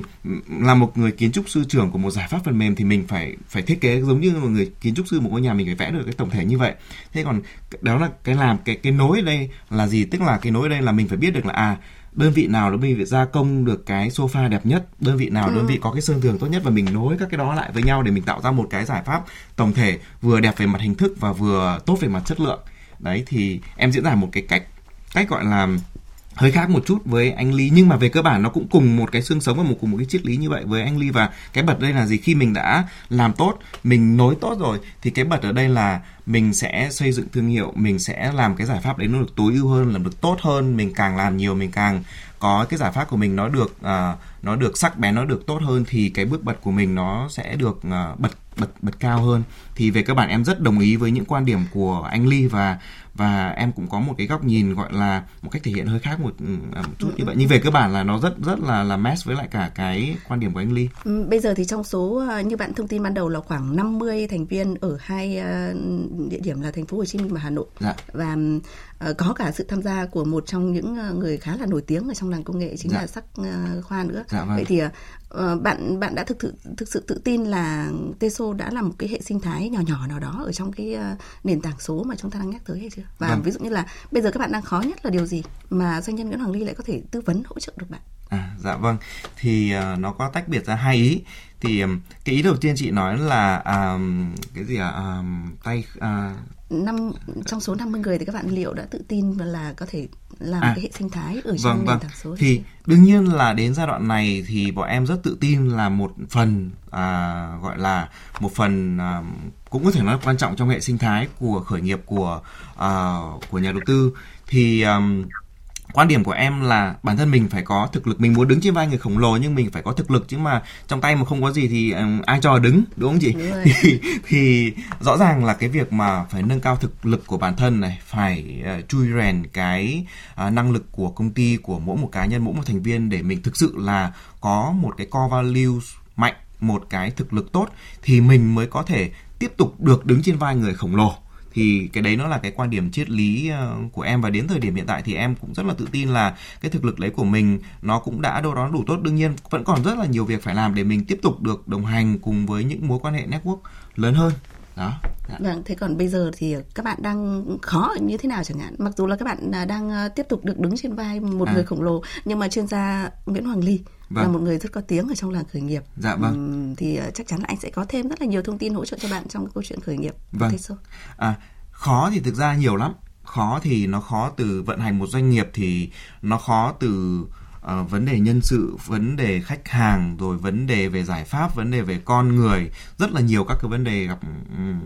là một người kiến trúc sư trưởng của một giải pháp phần mềm thì mình phải phải thiết kế giống như một người kiến trúc sư một ngôi nhà mình phải vẽ được cái tổng thể như vậy. Thế còn đó là cái làm cái cái nối ở đây là gì? Tức là cái nối ở đây là mình phải biết được là à đơn vị nào đơn vị gia công được cái sofa đẹp nhất? Đơn vị nào đơn vị có cái sơn tường tốt nhất? Và mình nối các cái đó lại với nhau để mình tạo ra một cái giải pháp tổng thể vừa đẹp về mặt hình thức và vừa tốt về mặt chất lượng. Đấy thì em diễn giải một cái cách cách gọi là hơi khác một chút với anh Ly. Nhưng mà về cơ bản nó cũng cùng một cái xương sống và một cùng một cái triết lý như vậy với anh Ly. Và cái bật đây là gì? Khi mình đã làm tốt mình nối tốt rồi thì cái bật ở đây là mình sẽ xây dựng thương hiệu mình sẽ làm cái giải pháp đấy nó được tối ưu hơn làm được tốt hơn mình càng làm nhiều mình càng có cái giải pháp của mình nó được uh, nó được sắc bén nó được tốt hơn thì cái bước bật của mình nó sẽ được uh, bật bật bật cao hơn. Thì về cơ bản em rất đồng ý với những quan điểm của anh Ly và và em cũng có một cái góc nhìn gọi là một cách thể hiện hơi khác một, à, một chút như vậy nhưng về cơ bản là nó rất rất là là match với lại cả cái quan điểm của anh Ly Ừ, Bây giờ thì trong số ờ, như bạn thông tin ban đầu là khoảng 50 thành viên ở hai ờ, địa điểm là thành phố Hồ Chí Minh và Hà Nội dạ và ờ, có cả sự tham gia của một trong những người khá là nổi tiếng ở trong làng công nghệ chính Dạ. là Sắc Khoa nữa. Dạ vâng. Vậy thì bạn bạn đã thực thực thực sự tự tin là Teso đã là một cái hệ sinh thái nhỏ nhỏ nào đó ở trong cái nền tảng số mà chúng ta đang nhắc tới hay chưa? Chưa và Vâng. ví dụ như là bây giờ các bạn đang khó nhất là điều gì mà doanh nhân Nguyễn Hoàng Ly lại có thể tư vấn hỗ trợ được bạn? À, dạ vâng. Thì uh, nó có tách biệt ra hai ý thì um, cái ý đầu tiên chị nói là um, cái gì à um, tay à, năm trong số 50 người thì các bạn liệu đã tự tin và là có thể làm À. cái hệ sinh thái ở trong vâng nền vâng tảng số thì chưa? đương nhiên là đến giai đoạn này thì bọn em rất tự tin là một phần à, gọi là một phần à, cũng có thể nói là quan trọng trong hệ sinh thái của khởi nghiệp của à, của nhà đầu tư thì um, quan điểm của em là bản thân mình phải có thực lực. Mình muốn đứng trên vai người khổng lồ nhưng mình phải có thực lực chứ mà trong tay mà không có gì thì um, ai cho đứng đúng không chị? Đúng thì thì rõ ràng là cái việc mà phải nâng cao thực lực của bản thân này phải uh, chui rèn cái uh, năng lực của công ty của mỗi một cá nhân mỗi một thành viên để mình thực sự là có một cái core values mạnh một cái thực lực tốt thì mình mới có thể tiếp tục được đứng trên vai người khổng lồ thì cái đấy nó là cái quan điểm triết lý ờ, của em. Và đến thời điểm hiện tại thì em cũng rất là tự tin là cái thực lực đấy của mình nó cũng đã đâu đó đủ tốt. Đương nhiên vẫn còn rất là nhiều việc phải làm để mình tiếp tục được đồng hành cùng với những mối quan hệ network lớn hơn đó dạ. Vâng, thế còn bây giờ thì các bạn đang khó như thế nào chẳng hạn? Mặc dù là các bạn à, đang à, tiếp tục được đứng trên vai một À. người khổng lồ, nhưng mà chuyên gia Nguyễn Hoàng Ly là Vâng. một người rất có tiếng ở trong làng khởi nghiệp. Dạ vâng. Ừm, thì à, chắc chắn là anh sẽ có thêm rất là nhiều thông tin hỗ trợ cho bạn trong cái câu chuyện khởi nghiệp. Vâng. Thế sao? À, khó thì thực ra nhiều lắm. Khó thì nó khó từ vận hành một doanh nghiệp thì nó khó từ Ờ, vấn đề nhân sự, vấn đề khách hàng, rồi vấn đề về giải pháp, vấn đề về con người, rất là nhiều các cái vấn đề gặp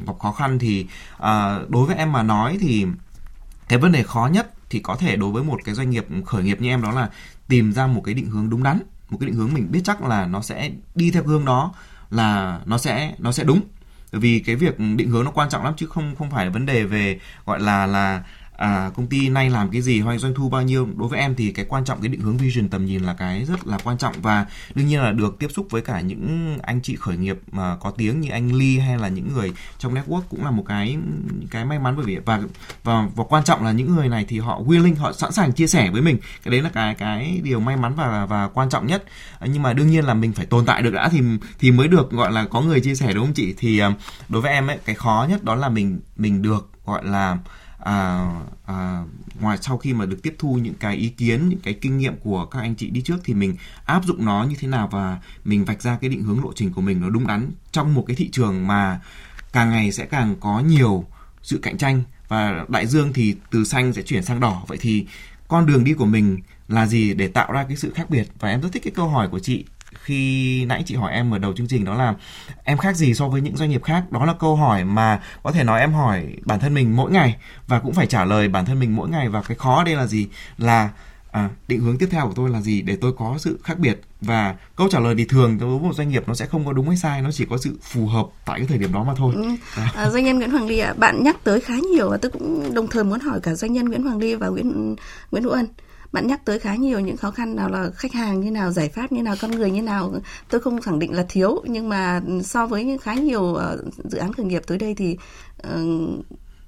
gặp khó khăn. Thì uh, đối với em mà nói thì cái vấn đề khó nhất thì có thể đối với một cái doanh nghiệp khởi nghiệp như em đó là tìm ra một cái định hướng đúng đắn, một cái định hướng mình biết chắc là nó sẽ đi theo hướng đó là nó sẽ nó sẽ đúng. Bởi vì cái việc định hướng nó quan trọng lắm chứ không không phải là vấn đề về gọi là là à, công ty nay làm cái gì hay doanh thu bao nhiêu? Đối với em thì cái quan trọng cái định hướng vision tầm nhìn là cái rất là quan trọng và đương nhiên là được tiếp xúc với cả những anh chị khởi nghiệp mà có tiếng như anh Ly hay là những người trong network cũng là một cái cái may mắn bởi vì và và và quan trọng là những người này thì họ willing họ sẵn sàng chia sẻ với mình. Cái đấy là cái cái điều may mắn và và quan trọng nhất. Nhưng mà đương nhiên là mình phải tồn tại được đã thì thì mới được gọi là có người chia sẻ đúng không chị? Thì ờ, đối với em ấy cái khó nhất đó là mình mình được gọi là à, à, ngoài sau khi mà được tiếp thu những cái ý kiến những cái kinh nghiệm của các anh chị đi trước thì mình áp dụng nó như thế nào và mình vạch ra cái định hướng lộ trình của mình nó đúng đắn trong một cái thị trường mà càng ngày sẽ càng có nhiều sự cạnh tranh và đại dương thì từ xanh sẽ chuyển sang đỏ. Vậy thì con đường đi của mình là gì để tạo ra cái sự khác biệt? Và em rất thích cái câu hỏi của chị khi nãy chị hỏi em ở đầu chương trình đó là em khác gì so với những doanh nghiệp khác? Đó là câu hỏi mà có thể nói em hỏi bản thân mình mỗi ngày và cũng phải trả lời bản thân mình mỗi ngày. Và cái khó ở đây là gì? Là à, định hướng tiếp theo của tôi là gì? Để tôi có sự khác biệt. Và câu trả lời thì thường đối với một doanh nghiệp nó sẽ không có đúng hay sai nó chỉ có sự phù hợp tại cái thời điểm đó mà thôi. Ừ. À, doanh nhân Nguyễn Hoàng Ly ạ, bạn nhắc tới khá nhiều và tôi cũng đồng thời muốn hỏi cả doanh nhân Nguyễn Hoàng Ly và Nguyễn Nguyễn Hữu Ân. Bạn nhắc tới khá nhiều những khó khăn nào là khách hàng như nào, giải pháp như nào, con người như nào. Tôi không khẳng định là thiếu nhưng mà so với những khá nhiều ờ, dự án khởi nghiệp tới đây thì ờ,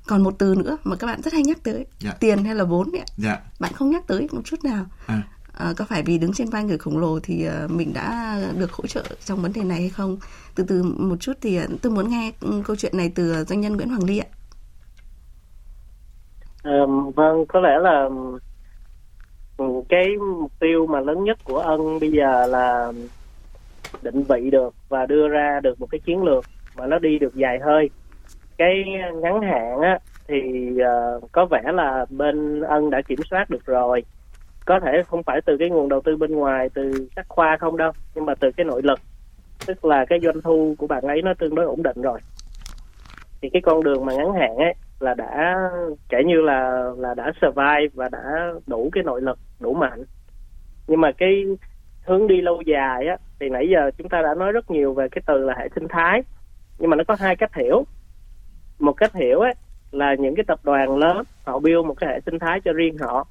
còn một từ nữa mà các bạn rất hay nhắc tới, Dạ. tiền hay là vốn ấy. dạ Bạn không nhắc tới một chút nào. à, Ờ, có phải vì đứng trên vai người khổng lồ thì mình đã được hỗ trợ trong vấn đề này hay không? Từ từ một chút thì tôi muốn nghe ừ, câu chuyện này từ doanh nhân Nguyễn Hoàng Ly ạ. Ờm, vâng, có lẽ là Ừ, cái mục tiêu mà lớn nhất của ân bây giờ là định vị được và đưa ra được một cái chiến lược mà nó đi được dài hơi. Cái ngắn hạn á thì uh, có vẻ là bên ân đã kiểm soát được rồi. Có thể không phải từ cái nguồn đầu tư bên ngoài từ các khoa không đâu, nhưng mà từ cái nội lực. Tức là cái doanh thu của bạn ấy nó tương đối ổn định rồi. Thì cái con đường mà ngắn hạn ấy là đã kể như là là đã survive và đã đủ cái nội lực đủ mạnh. Nhưng mà cái hướng đi lâu dài á, thì nãy giờ chúng ta đã nói rất nhiều về cái từ là hệ sinh thái, nhưng mà nó có hai cách hiểu. Một cách hiểu ấy là những cái tập đoàn lớn, họ build một cái hệ sinh thái cho riêng họ.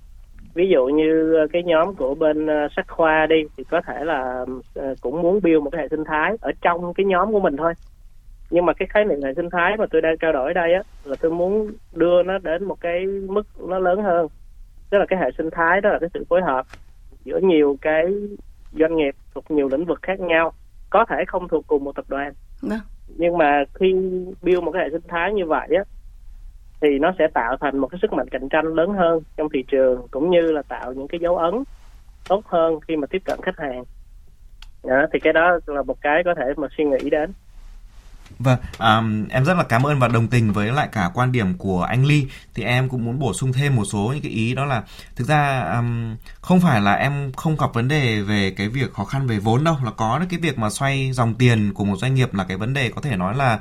Ví dụ như ờ, cái nhóm của bên ờ, sách khoa đi, thì có thể là ờ, cũng muốn build một cái hệ sinh thái ở trong cái nhóm của mình thôi. Nhưng mà cái khái niệm hệ sinh thái mà tôi đang trao đổi ở đây á, là tôi muốn đưa nó đến một cái mức nó lớn hơn tức là cái hệ sinh thái đó là cái sự phối hợp giữa nhiều cái doanh nghiệp thuộc nhiều lĩnh vực khác nhau có thể không thuộc cùng một tập đoàn. Vâng. nhưng mà khi build một cái hệ sinh thái như vậy á thì nó sẽ tạo thành một cái sức mạnh cạnh tranh lớn hơn trong thị trường cũng như là tạo những cái dấu ấn tốt hơn khi mà tiếp cận khách hàng. Đó, thì cái đó là một cái có thể mà suy nghĩ đến Vâng, um, em rất là cảm ơn và đồng tình với lại cả quan điểm của anh Ly. Thì em cũng muốn bổ sung thêm một số những cái ý đó là thực ra um, không phải là em không gặp vấn đề về cái việc khó khăn về vốn đâu, là có cái việc mà xoay dòng tiền của một doanh nghiệp là cái vấn đề có thể nói là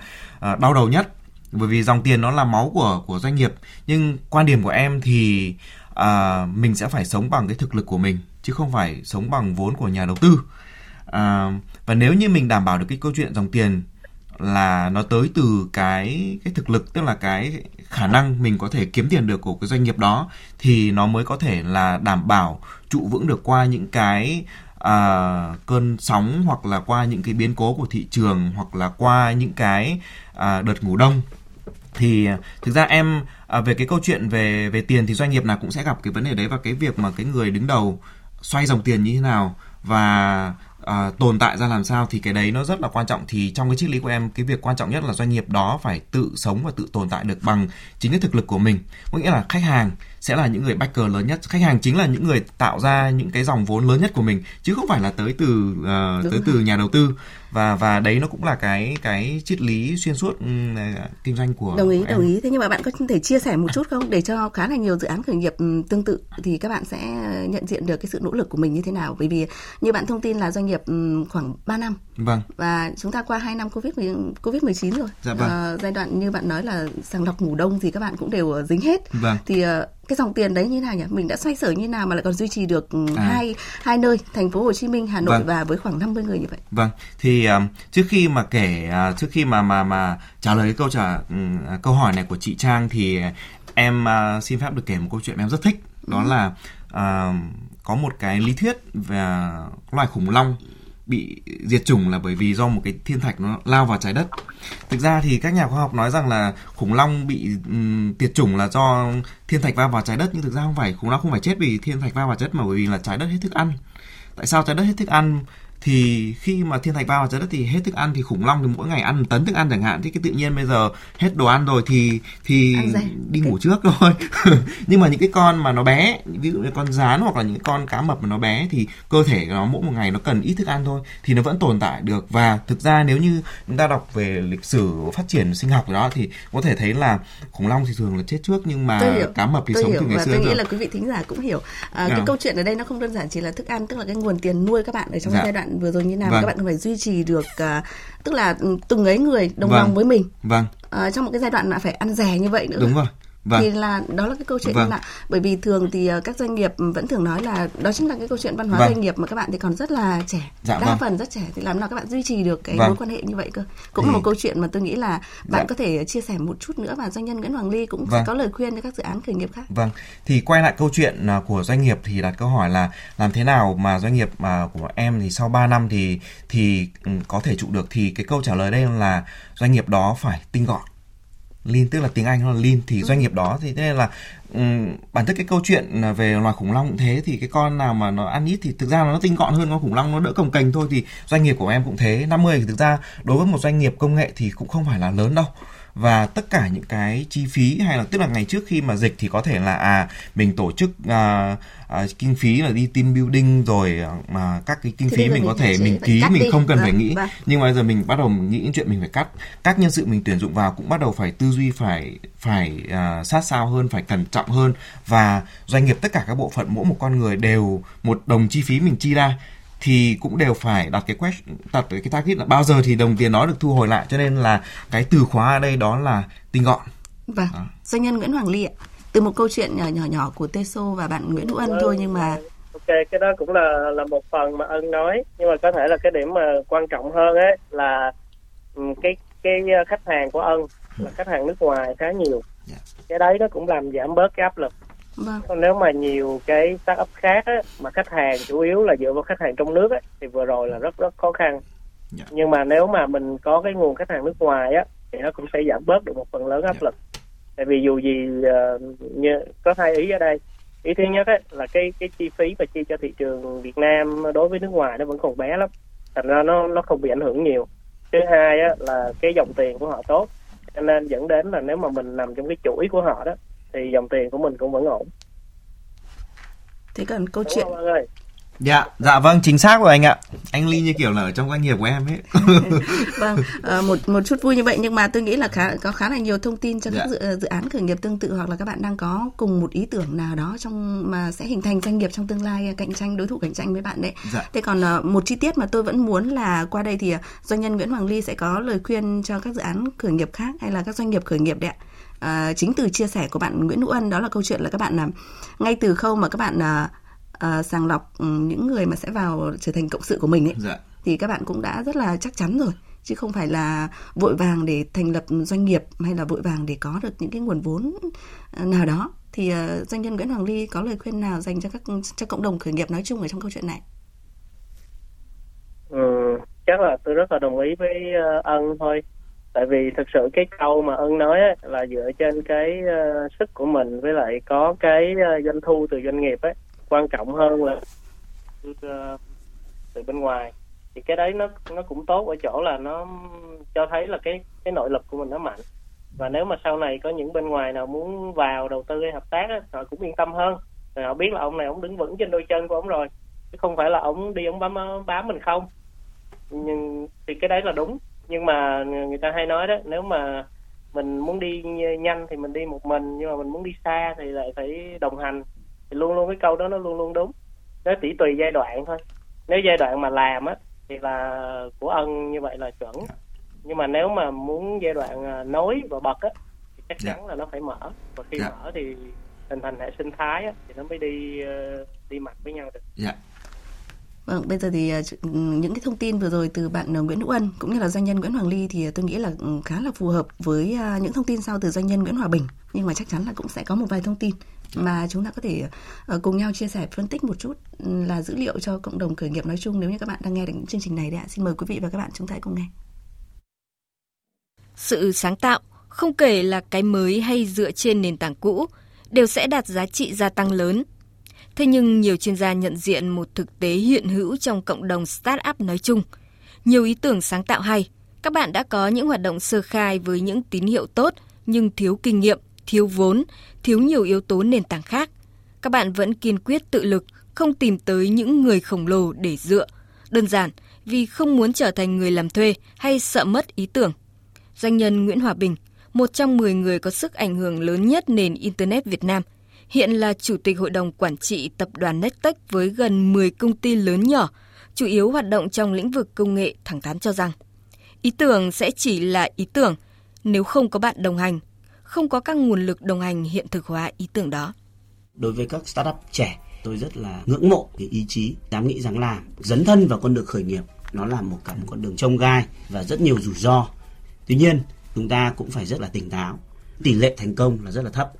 uh, đau đầu nhất. Bởi vì dòng tiền nó là máu của của doanh nghiệp. Nhưng quan điểm của em thì uh, mình sẽ phải sống bằng cái thực lực của mình chứ không phải sống bằng vốn của nhà đầu tư. À, và nếu như mình đảm bảo được cái câu chuyện dòng tiền là nó tới từ cái cái thực lực tức là cái khả năng mình có thể kiếm tiền được của cái doanh nghiệp đó thì nó mới có thể là đảm bảo trụ vững được qua những cái à, cơn sóng hoặc là qua những cái biến cố của thị trường hoặc là qua những cái à, đợt ngủ đông. Thì à, thực ra em à, về cái câu chuyện về về tiền thì doanh nghiệp nào cũng sẽ gặp cái vấn đề đấy và cái việc mà cái người đứng đầu xoay dòng tiền như thế nào. Và à, tồn tại ra làm sao thì cái đấy nó rất là quan trọng. Thì trong cái triết lý của em cái việc quan trọng nhất là doanh nghiệp đó phải tự sống và tự tồn tại được bằng chính cái thực lực của mình. Có nghĩa là khách hàng sẽ là những người backer lớn nhất. Khách hàng chính là những người tạo ra những cái dòng vốn lớn nhất của mình chứ không phải là tới từ uh, tới rồi. từ nhà đầu tư. Và và đấy nó cũng là cái cái triết lý xuyên suốt um, kinh doanh của đồng ý của đồng ý. Thế nhưng mà bạn có thể chia sẻ một chút không? Để cho khá là nhiều dự án khởi nghiệp tương tự thì các bạn sẽ nhận diện được cái sự nỗ lực của mình như thế nào? Bởi vì như bạn thông tin là doanh nghiệp khoảng 3 năm. Vâng. Và chúng ta qua 2 năm covid covid 19 rồi. Dạ vâng. uh, giai đoạn như bạn nói là sàng lọc ngủ đông thì các bạn cũng đều dính hết. Vâng. thì uh, cái dòng tiền đấy như nào nhỉ mình đã xoay sở như nào mà lại còn duy trì được à. hai hai nơi thành phố Hồ Chí Minh Hà Nội vâng. và với khoảng 50 người như vậy vâng thì um, trước khi mà kể uh, trước khi mà mà mà trả lời cái câu trả um, câu hỏi này của chị Trang thì em uh, xin phép được kể một câu chuyện em rất thích đó ừ. là uh, có một cái lý thuyết về loài khủng long bị diệt chủng là bởi vì do một cái thiên thạch nó lao vào trái đất. Thực ra thì các nhà khoa học nói rằng là khủng long bị um, tiệt chủng là do thiên thạch va vào trái đất nhưng thực ra không phải khủng long không phải chết vì thiên thạch va vào trái đất mà bởi vì là trái đất hết thức ăn. Tại sao trái đất hết thức ăn? Thì khi mà thiên thạch va vào trái đất thì hết thức ăn thì khủng long thì mỗi ngày ăn một tấn thức ăn chẳng hạn thì cái tự nhiên bây giờ hết đồ ăn rồi thì thì đi ngủ trước thôi nhưng mà những cái con mà nó bé ví dụ như con rán hoặc là những con cá mập mà nó bé thì cơ thể nó mỗi một ngày nó cần ít thức ăn thôi thì nó vẫn tồn tại được và thực ra nếu như chúng ta đọc về lịch sử phát triển sinh học đó thì có thể thấy là khủng long thì thường là chết trước nhưng mà cá mập thì tôi sống hiểu. từ ngày và xưa tôi nghĩ rồi. là quý vị thính giả cũng hiểu à, yeah. cái câu chuyện ở đây nó không đơn giản chỉ là thức ăn tức là cái nguồn tiền nuôi các bạn ở trong dạ. giai đoạn vừa rồi như nào vâng. các bạn phải duy trì được uh, tức là từng ấy người đồng vâng. lòng với mình vâng uh, trong một cái giai đoạn là phải ăn rẻ như vậy nữa đúng rồi Vâng. thì là đó là cái câu chuyện vâng. là bởi vì thường thì uh, các doanh nghiệp vẫn thường nói là đó chính là cái câu chuyện văn hóa vâng. doanh nghiệp mà các bạn thì còn rất là trẻ dạ, đa vâng. phần rất trẻ thì làm nào các bạn duy trì được cái vâng. mối quan hệ như vậy cơ cũng thì... là một câu chuyện mà tôi nghĩ là bạn dạ. có thể chia sẻ một chút nữa và doanh nhân Nguyễn Hoàng Ly cũng vâng. có lời khuyên cho các dự án khởi nghiệp khác vâng thì quay lại câu chuyện à, của doanh nghiệp thì đặt câu hỏi là làm thế nào mà doanh nghiệp mà của em thì sau 3 năm thì thì ừ, có thể trụ được thì cái câu trả lời đây là doanh nghiệp đó phải tinh gọn lean tức là tiếng Anh nó là lean thì ừ. doanh nghiệp đó thì nên là um, bản chất cái câu chuyện về loài khủng long cũng thế thì cái con nào mà nó ăn ít thì thực ra nó tinh gọn hơn con khủng long nó đỡ cồng kềnh thôi thì doanh nghiệp của em cũng thế 50 thì thực ra đối với một doanh nghiệp công nghệ thì cũng không phải là lớn đâu và tất cả những cái chi phí hay là tức là ngày trước khi mà dịch thì có thể là à mình tổ chức à, à, kinh phí là đi team building rồi mà các cái kinh phí mình có thể mình ký mình đi. không cần vâng, phải nghĩ vâng. nhưng mà bây giờ mình bắt đầu nghĩ những chuyện mình phải cắt các nhân sự mình tuyển dụng vào cũng bắt đầu phải tư duy phải phải à, sát sao hơn phải cẩn trọng hơn và doanh nghiệp tất cả các bộ phận mỗi một con người đều một đồng chi phí mình chi ra thì cũng đều phải đặt cái question đặt cái target là bao giờ thì đồng tiền đó được thu hồi lại cho nên là cái từ khóa ở đây đó là tinh gọn vâng đó. doanh nhân Nguyễn Hoàng Ly ạ từ một câu chuyện nhỏ nhỏ nhỏ của Teso và bạn Nguyễn Hữu Ân vâng. thôi nhưng mà ok cái đó cũng là là một phần mà ân nói nhưng mà có thể là cái điểm mà quan trọng hơn ấy là ừ, cái cái khách hàng của ân là khách hàng nước ngoài khá nhiều yeah. Dạ. cái đấy nó cũng làm giảm bớt cái áp lực Vâng. Nếu mà nhiều cái startup khác á, mà khách hàng chủ yếu là dựa vào khách hàng trong nước á, thì vừa rồi là rất rất khó khăn. Yeah. Dạ. Nhưng mà nếu mà mình có cái nguồn khách hàng nước ngoài á, thì nó cũng sẽ giảm bớt được một phần lớn áp yeah. Dạ. lực. Tại vì dù gì uh, như, có hai ý ở đây. Ý thứ nhất á, là cái cái chi phí mà chi cho thị trường Việt Nam đối với nước ngoài nó vẫn còn bé lắm. Thành ra nó nó không bị ảnh hưởng nhiều. Thứ hai á, là cái dòng tiền của họ tốt cho nên dẫn đến là nếu mà mình nằm trong cái chuỗi của họ đó thì dòng tiền của mình cũng vẫn ổn thế còn câu Đúng chuyện không ơi Dạ, dạ vâng, chính xác rồi anh ạ. Anh Ly như kiểu là ở trong doanh nghiệp của em ấy. vâng ờ, một một chút vui như vậy nhưng mà tôi nghĩ là khá có khá là nhiều thông tin cho các Dạ. dự, dự án khởi nghiệp tương tự hoặc là các bạn đang có cùng một ý tưởng nào đó trong mà sẽ hình thành doanh nghiệp trong tương lai cạnh tranh đối thủ cạnh tranh với bạn đấy Dạ. thế còn ờ, một chi tiết mà tôi vẫn muốn là qua đây thì ờ, doanh nhân Nguyễn Hoàng Ly sẽ có lời khuyên cho các dự án khởi nghiệp khác hay là các doanh nghiệp khởi nghiệp đấy ạ À, chính từ chia sẻ của bạn Nguyễn Hữu Ân đó là câu chuyện là các bạn là ngay từ khâu mà các bạn à, à, sàng lọc ừ, những người mà sẽ vào trở thành cộng sự của mình ấy Dạ. thì các bạn cũng đã rất là chắc chắn rồi. Chứ không phải là vội vàng để thành lập doanh nghiệp hay là vội vàng để có được những cái nguồn vốn ờ, nào đó. Thì ờ, doanh nhân Nguyễn Hoàng Ly có lời khuyên nào dành cho các cho cộng đồng khởi nghiệp nói chung ở trong câu chuyện này? Ừ, chắc là tôi rất là đồng ý với ờ, ân thôi tại vì thực sự cái câu mà ân nói ấy, là dựa trên cái uh, sức của mình với lại có cái uh, doanh thu từ doanh nghiệp ấy quan trọng hơn là uh, từ bên ngoài. Thì cái đấy nó nó cũng tốt ở chỗ là nó cho thấy là cái cái nội lực của mình nó mạnh. Và nếu mà sau này có những bên ngoài nào muốn vào đầu tư hay hợp tác ấy, họ cũng yên tâm hơn. Rồi họ biết là ông này ông đứng vững trên đôi chân của ông rồi chứ không phải là ông đi ông bám bám mình không. Nhưng thì cái đấy là đúng nhưng mà người ta hay nói đó nếu mà mình muốn đi nhanh thì mình đi một mình nhưng mà mình muốn đi xa thì lại phải đồng hành thì luôn luôn cái câu đó nó luôn luôn đúng nó chỉ tùy giai đoạn thôi nếu giai đoạn mà làm á thì là của ân như vậy là chuẩn nhưng mà nếu mà muốn giai đoạn à, nối và bật á thì chắc Dạ. chắn là nó phải mở và khi Dạ. mở thì hình thành hệ sinh thái á, thì nó mới đi ờ, đi mặt với nhau được Dạ. Vâng, bây giờ thì à, ừ, những cái thông tin vừa rồi từ bạn à, Nguyễn Hữu Ân cũng như là doanh nhân Nguyễn Hoàng Ly thì à, tôi nghĩ là ừ, khá là phù hợp với những thông tin sau từ doanh nhân Nguyễn Hòa Bình. Nhưng mà chắc chắn là cũng sẽ có một vài thông tin mà chúng ta có thể cùng nhau chia sẻ phân tích một chút ừ, là dữ liệu cho cộng đồng khởi nghiệp nói chung nếu như các bạn đang nghe được những chương trình này đấy ạ. Xin mời quý vị và các bạn chúng ta hãy cùng nghe. Sự sáng tạo, không kể là cái mới hay dựa trên nền tảng cũ, đều sẽ đạt giá trị gia tăng lớn. Thế nhưng nhiều chuyên gia nhận diện một thực tế hiện hữu trong cộng đồng startup nói chung. Nhiều ý tưởng sáng tạo hay, các bạn đã có những hoạt động sơ khai với những tín hiệu tốt nhưng thiếu kinh nghiệm, thiếu vốn, thiếu nhiều yếu tố nền tảng khác. Các bạn vẫn kiên quyết tự lực, không tìm tới những người khổng lồ để dựa. Đơn giản vì không muốn trở thành người làm thuê hay sợ mất ý tưởng. Doanh nhân Nguyễn Hòa Bình, một trong 10 người có sức ảnh hưởng lớn nhất nền Internet Việt Nam, hiện là Chủ tịch Hội đồng Quản trị Tập đoàn Nextech với gần 10 công ty lớn nhỏ, chủ yếu hoạt động trong lĩnh vực công nghệ thẳng thắn cho rằng ý tưởng sẽ chỉ là ý tưởng nếu không có bạn đồng hành, không có các nguồn lực đồng hành hiện thực hóa ý tưởng đó. đối với các startup trẻ tôi rất là ngưỡng mộ cái ý chí dám nghĩ dám làm dấn thân vào con đường khởi nghiệp. Nó là một cả một con đường trông gai và rất nhiều rủi ro. Tuy nhiên chúng ta cũng phải rất là tỉnh táo. Tỷ lệ thành công là rất là thấp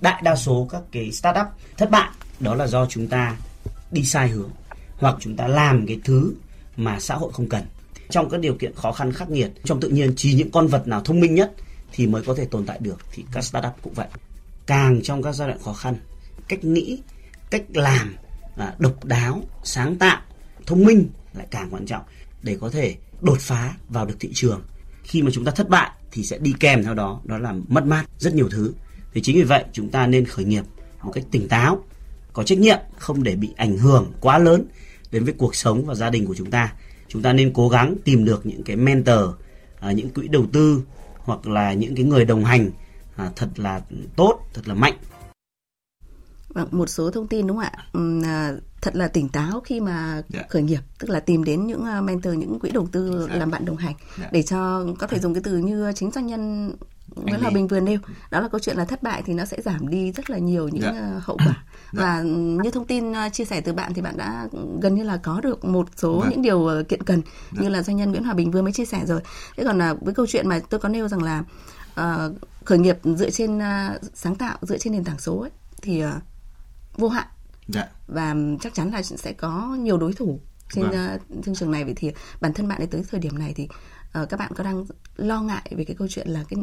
đại đa số các cái startup thất bại đó là do chúng ta đi sai hướng hoặc chúng ta làm cái thứ mà xã hội không cần. Trong các điều kiện khó khăn khắc nghiệt trong tự nhiên chỉ những con vật nào thông minh nhất thì mới có thể tồn tại được thì các startup cũng vậy. Càng trong các giai đoạn khó khăn cách nghĩ cách làm à, độc đáo sáng tạo thông minh lại càng quan trọng để có thể đột phá vào được thị trường. Khi mà chúng ta thất bại thì sẽ đi kèm theo đó đó là mất mát rất nhiều thứ thì chính vì vậy chúng ta nên khởi nghiệp một cách tỉnh táo có trách nhiệm không để bị ảnh hưởng quá lớn đến với cuộc sống và gia đình của chúng ta chúng ta nên cố gắng tìm được những cái mentor à, những quỹ đầu tư hoặc là những cái người đồng hành à, thật là tốt thật là mạnh Vâng, một số thông tin đúng không ạ? À, thật là tỉnh táo khi mà Dạ. khởi nghiệp, tức là tìm đến những mentor, những quỹ đầu tư làm bạn đồng hành Dạ. để cho có thể dùng cái từ như chính doanh nhân Hòa Ly. Bình vừa nêu, đó là câu chuyện là thất bại thì nó sẽ giảm đi rất là nhiều những Dạ. à, hậu quả. Và ừm, như thông tin à, chia sẻ từ bạn thì bạn đã gần như là có được một số Vâng. những điều ờ, kiện cần Dạ. như là doanh nhân Nguyễn Hòa Bình vừa mới chia sẻ rồi. Thế còn à, với câu chuyện mà tôi có nêu rằng là ờ, khởi nghiệp dựa trên à, sáng tạo, dựa trên nền tảng số ấy, thì à, vô hạn Dạ. và chắc chắn là sẽ có nhiều đối thủ trên Vâng. uh, thương trường này vậy thì bản thân bạn đến tới thời điểm này thì ờ, các bạn có đang lo ngại về cái câu chuyện là cái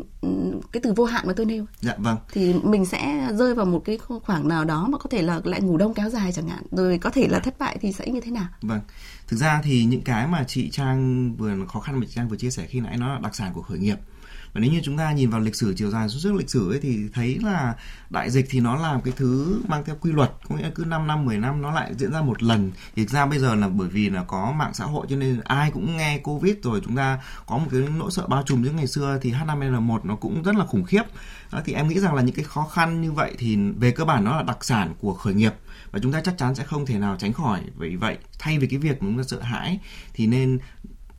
cái từ vô hạn mà tôi nêu Dạ vâng. thì mình sẽ rơi vào một cái khoảng nào đó mà có thể là lại ngủ đông kéo dài chẳng hạn rồi có thể là thất bại thì sẽ như thế nào Vâng. Thực ra thì những cái mà chị Trang vừa khó khăn mà chị Trang vừa chia sẻ khi nãy nó là đặc sản của khởi nghiệp và nếu như chúng ta nhìn vào lịch sử chiều dài suốt suốt lịch sử ấy thì thấy là đại dịch thì nó là cái thứ mang theo quy luật có nghĩa cứ 5 năm 10 năm nó lại diễn ra một lần. Thực ra bây giờ là bởi vì là có mạng xã hội cho nên ai cũng nghe covid rồi chúng ta có một cái nỗi sợ bao trùm như ngày xưa thì H5N1 nó cũng rất là khủng khiếp. Đó, thì em nghĩ rằng là những cái khó khăn như vậy thì về cơ bản nó là đặc sản của khởi nghiệp và chúng ta chắc chắn sẽ không thể nào tránh khỏi. Vì vậy thay vì cái việc chúng ta sợ hãi thì nên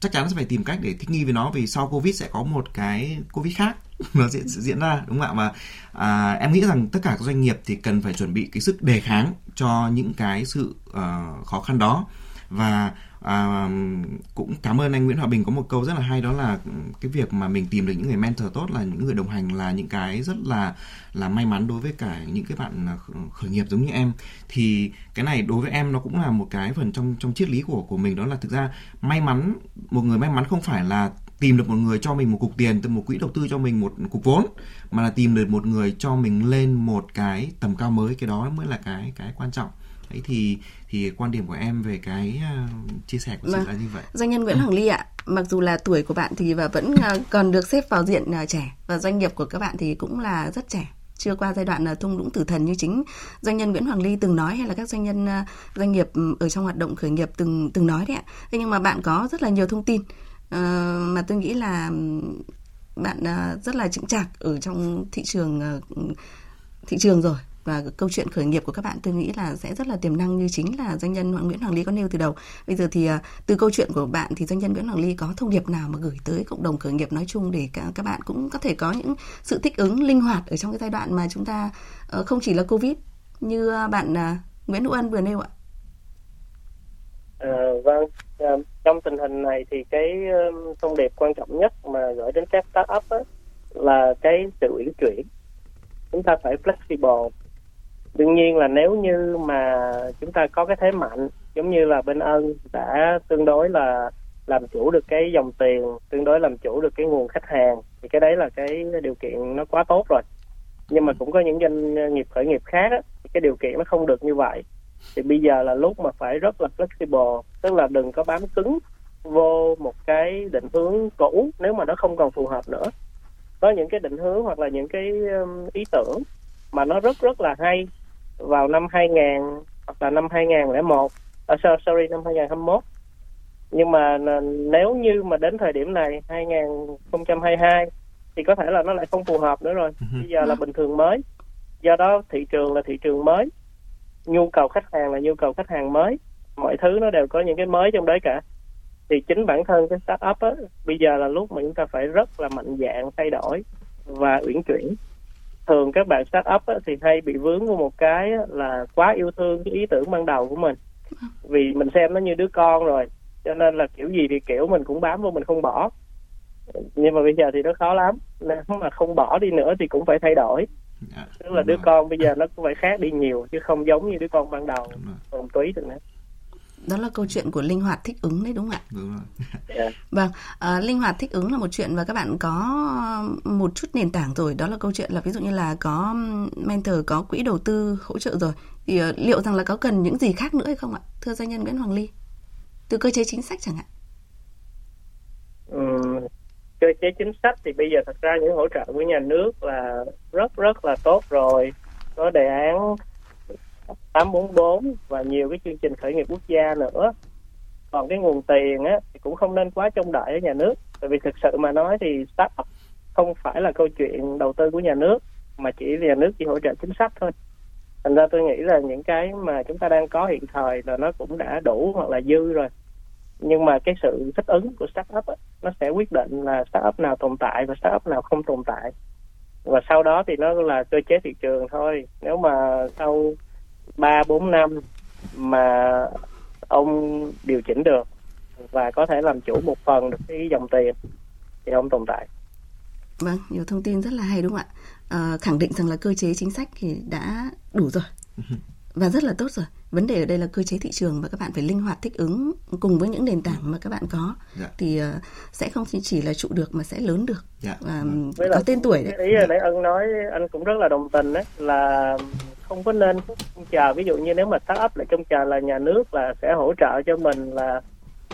chắc chắn sẽ phải tìm cách để thích nghi với nó vì sau covid sẽ có một cái covid khác. Nó sẽ, diễn ra đúng không ạ? Và à, em nghĩ rằng tất cả các doanh nghiệp thì cần phải chuẩn bị cái sức đề kháng cho những cái sự uh, khó khăn đó và à, cũng cảm ơn anh Nguyễn Hòa Bình có một câu rất là hay đó là cái việc mà mình tìm được những người mentor tốt là những người đồng hành là những cái rất là là may mắn đối với cả những cái bạn à, khởi nghiệp giống như em. Thì cái này đối với em nó cũng là một cái phần trong trong triết lý của của mình đó là thực ra may mắn một người may mắn không phải là tìm được một người cho mình một cục tiền từ một quỹ đầu tư cho mình một cục vốn mà là tìm được một người cho mình lên một cái tầm cao mới. Cái đó mới là cái cái quan trọng đấy thì thì quan điểm của em về cái uh, chia sẻ của chị vâng. là như vậy doanh nhân Nguyễn Hoàng Ly ạ mặc dù là tuổi của bạn thì và vẫn uh, còn được xếp vào diện uh, trẻ và doanh nghiệp của các bạn thì cũng là rất trẻ chưa qua giai đoạn thung lũng tử thần như chính doanh nhân Nguyễn Hoàng Ly từng nói hay là các doanh nhân doanh nghiệp ừ, ở trong hoạt động khởi nghiệp từng từng nói đấy ạ. Thế nhưng mà bạn có rất là nhiều thông tin uh, mà tôi nghĩ là bạn uh, rất là chững chạc ở trong thị trường uh, thị trường rồi và câu chuyện khởi nghiệp của các bạn tôi nghĩ là sẽ rất là tiềm năng như chính là doanh nhân Nguyễn Hoàng Ly có nêu từ đầu. Bây giờ thì à, từ câu chuyện của bạn thì doanh nhân Nguyễn Hoàng Ly có thông điệp nào mà gửi tới cộng đồng khởi nghiệp nói chung để các bạn cũng có thể có những sự thích ứng linh hoạt ở trong cái giai đoạn mà chúng ta ờ, không chỉ là Covid như à, bạn à, Nguyễn Hữu Ân vừa nêu ạ. À, vâng, à, trong tình hình này thì cái thông điệp quan trọng nhất mà gửi đến các startup á, là cái sự uyển chuyển chúng ta phải flexible đương nhiên là nếu như mà chúng ta có cái thế mạnh giống như là bên ân đã tương đối là làm chủ được cái dòng tiền tương đối làm chủ được cái nguồn khách hàng thì cái đấy là cái điều kiện nó quá tốt rồi. Nhưng mà cũng có những doanh nghiệp khởi nghiệp khác á, cái điều kiện nó không được như vậy. Thì bây giờ là lúc mà phải rất là flexible tức là đừng có bám cứng vô một cái định hướng cũ nếu mà nó không còn phù hợp nữa. Có những cái định hướng hoặc là những cái ý tưởng mà nó rất rất là hay vào năm 2000 hoặc là năm 2001 à, sorry năm 2021 nhưng mà nếu như mà đến thời điểm này 2022 thì có thể là nó lại không phù hợp nữa rồi. Ừ bây giờ là bình thường mới. Do đó thị trường là thị trường mới. Nhu cầu khách hàng là nhu cầu khách hàng mới. Mọi thứ nó đều có những cái mới trong đấy cả. Thì chính bản thân cái startup á bây giờ là lúc mà chúng ta phải rất là mạnh dạng thay đổi và uyển chuyển thường các bạn start up thì hay bị vướng vào một cái là quá yêu thương cái ý tưởng ban đầu của mình. Vì mình xem nó như đứa con rồi cho nên là kiểu gì thì kiểu mình cũng bám vô mình không bỏ. Nhưng mà bây giờ thì nó khó lắm. Nếu mà không bỏ đi nữa thì cũng phải thay đổi. Dạ, tức là đứa con bây giờ nó cũng phải khác đi nhiều chứ không giống như đứa con ban đầu. Còn túy được nữa đó là câu chuyện của linh hoạt thích ứng đấy đúng không ạ? Đúng rồi. yeah. Dạ. Vâng, à, linh hoạt thích ứng là một chuyện và các bạn có một chút nền tảng rồi. Đó là câu chuyện là ví dụ như là có mentor, có quỹ đầu tư hỗ trợ rồi. Thì uh, liệu rằng là có cần những gì khác nữa hay không ạ? Thưa doanh nhân Nguyễn Hoàng Ly, từ cơ chế chính sách chẳng hạn. Ừ, cơ chế chính sách thì bây giờ thật ra những hỗ trợ của nhà nước là rất rất là tốt rồi. Có đề án 844 và nhiều cái chương trình khởi nghiệp quốc gia nữa. Còn cái nguồn tiền á thì cũng không nên quá trông đợi ở nhà nước. Tại vì thực sự mà nói thì startup không phải là câu chuyện đầu tư của nhà nước mà chỉ nhà nước chỉ hỗ trợ chính sách thôi. Thành ra tôi nghĩ là những cái mà chúng ta đang có hiện thời là nó cũng đã đủ hoặc là dư rồi. Nhưng mà cái sự thích ứng của startup á, nó sẽ quyết định là startup nào tồn tại và startup nào không tồn tại. Và sau đó thì nó là cơ chế thị trường thôi. Nếu mà sau ba bốn năm mà ông điều chỉnh được và có thể làm chủ một phần được cái dòng tiền thì ông tồn tại. Vâng nhiều thông tin rất là hay đúng không ạ? À, khẳng định rằng là cơ chế chính sách thì đã đủ rồi và rất là tốt rồi. Vấn đề ở đây là cơ chế thị trường và các bạn phải linh hoạt thích ứng cùng với những nền tảng mà các bạn có. Dạ. thì uh, sẽ không chỉ là trụ được mà sẽ lớn được. Dạ. và với có tên tuổi đấy. ý là đấy anh nói anh cũng rất là đồng tình đấy là không có nên chờ ví dụ như nếu mà start up lại trông chờ là nhà nước là sẽ hỗ trợ cho mình là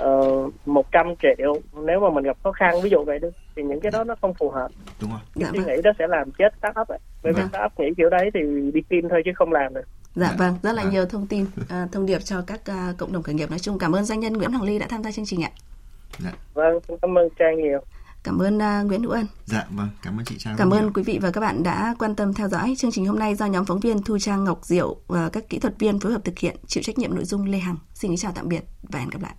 uh, 100 triệu nếu mà mình gặp khó khăn ví dụ vậy đi thì những cái đó nó không phù hợp đúng rồi cái Dạ suy vâng. nghĩ đó sẽ làm chết startup ấy. bởi vì Vâng. startup nghĩ kiểu đấy thì đi tin thôi chứ không làm được Dạ vâng, rất là Vâng. nhiều thông tin, à, thông điệp cho các à, cộng đồng khởi nghiệp nói chung. Cảm ơn doanh nhân Nguyễn Hoàng Ly đã tham gia chương trình ạ. vâng xin cảm ơn trang nhiều Cảm ơn à, Nguyễn Hữu Ân. dạ vâng cảm ơn chị trang Cảm ơn nhiều. quý vị và các bạn đã quan tâm theo dõi. Chương trình hôm nay do nhóm phóng viên Thu Trang Ngọc Diệu và các kỹ thuật viên phối hợp thực hiện, chịu trách nhiệm nội dung Lê Hằng. Xin kính chào tạm biệt và hẹn gặp lại.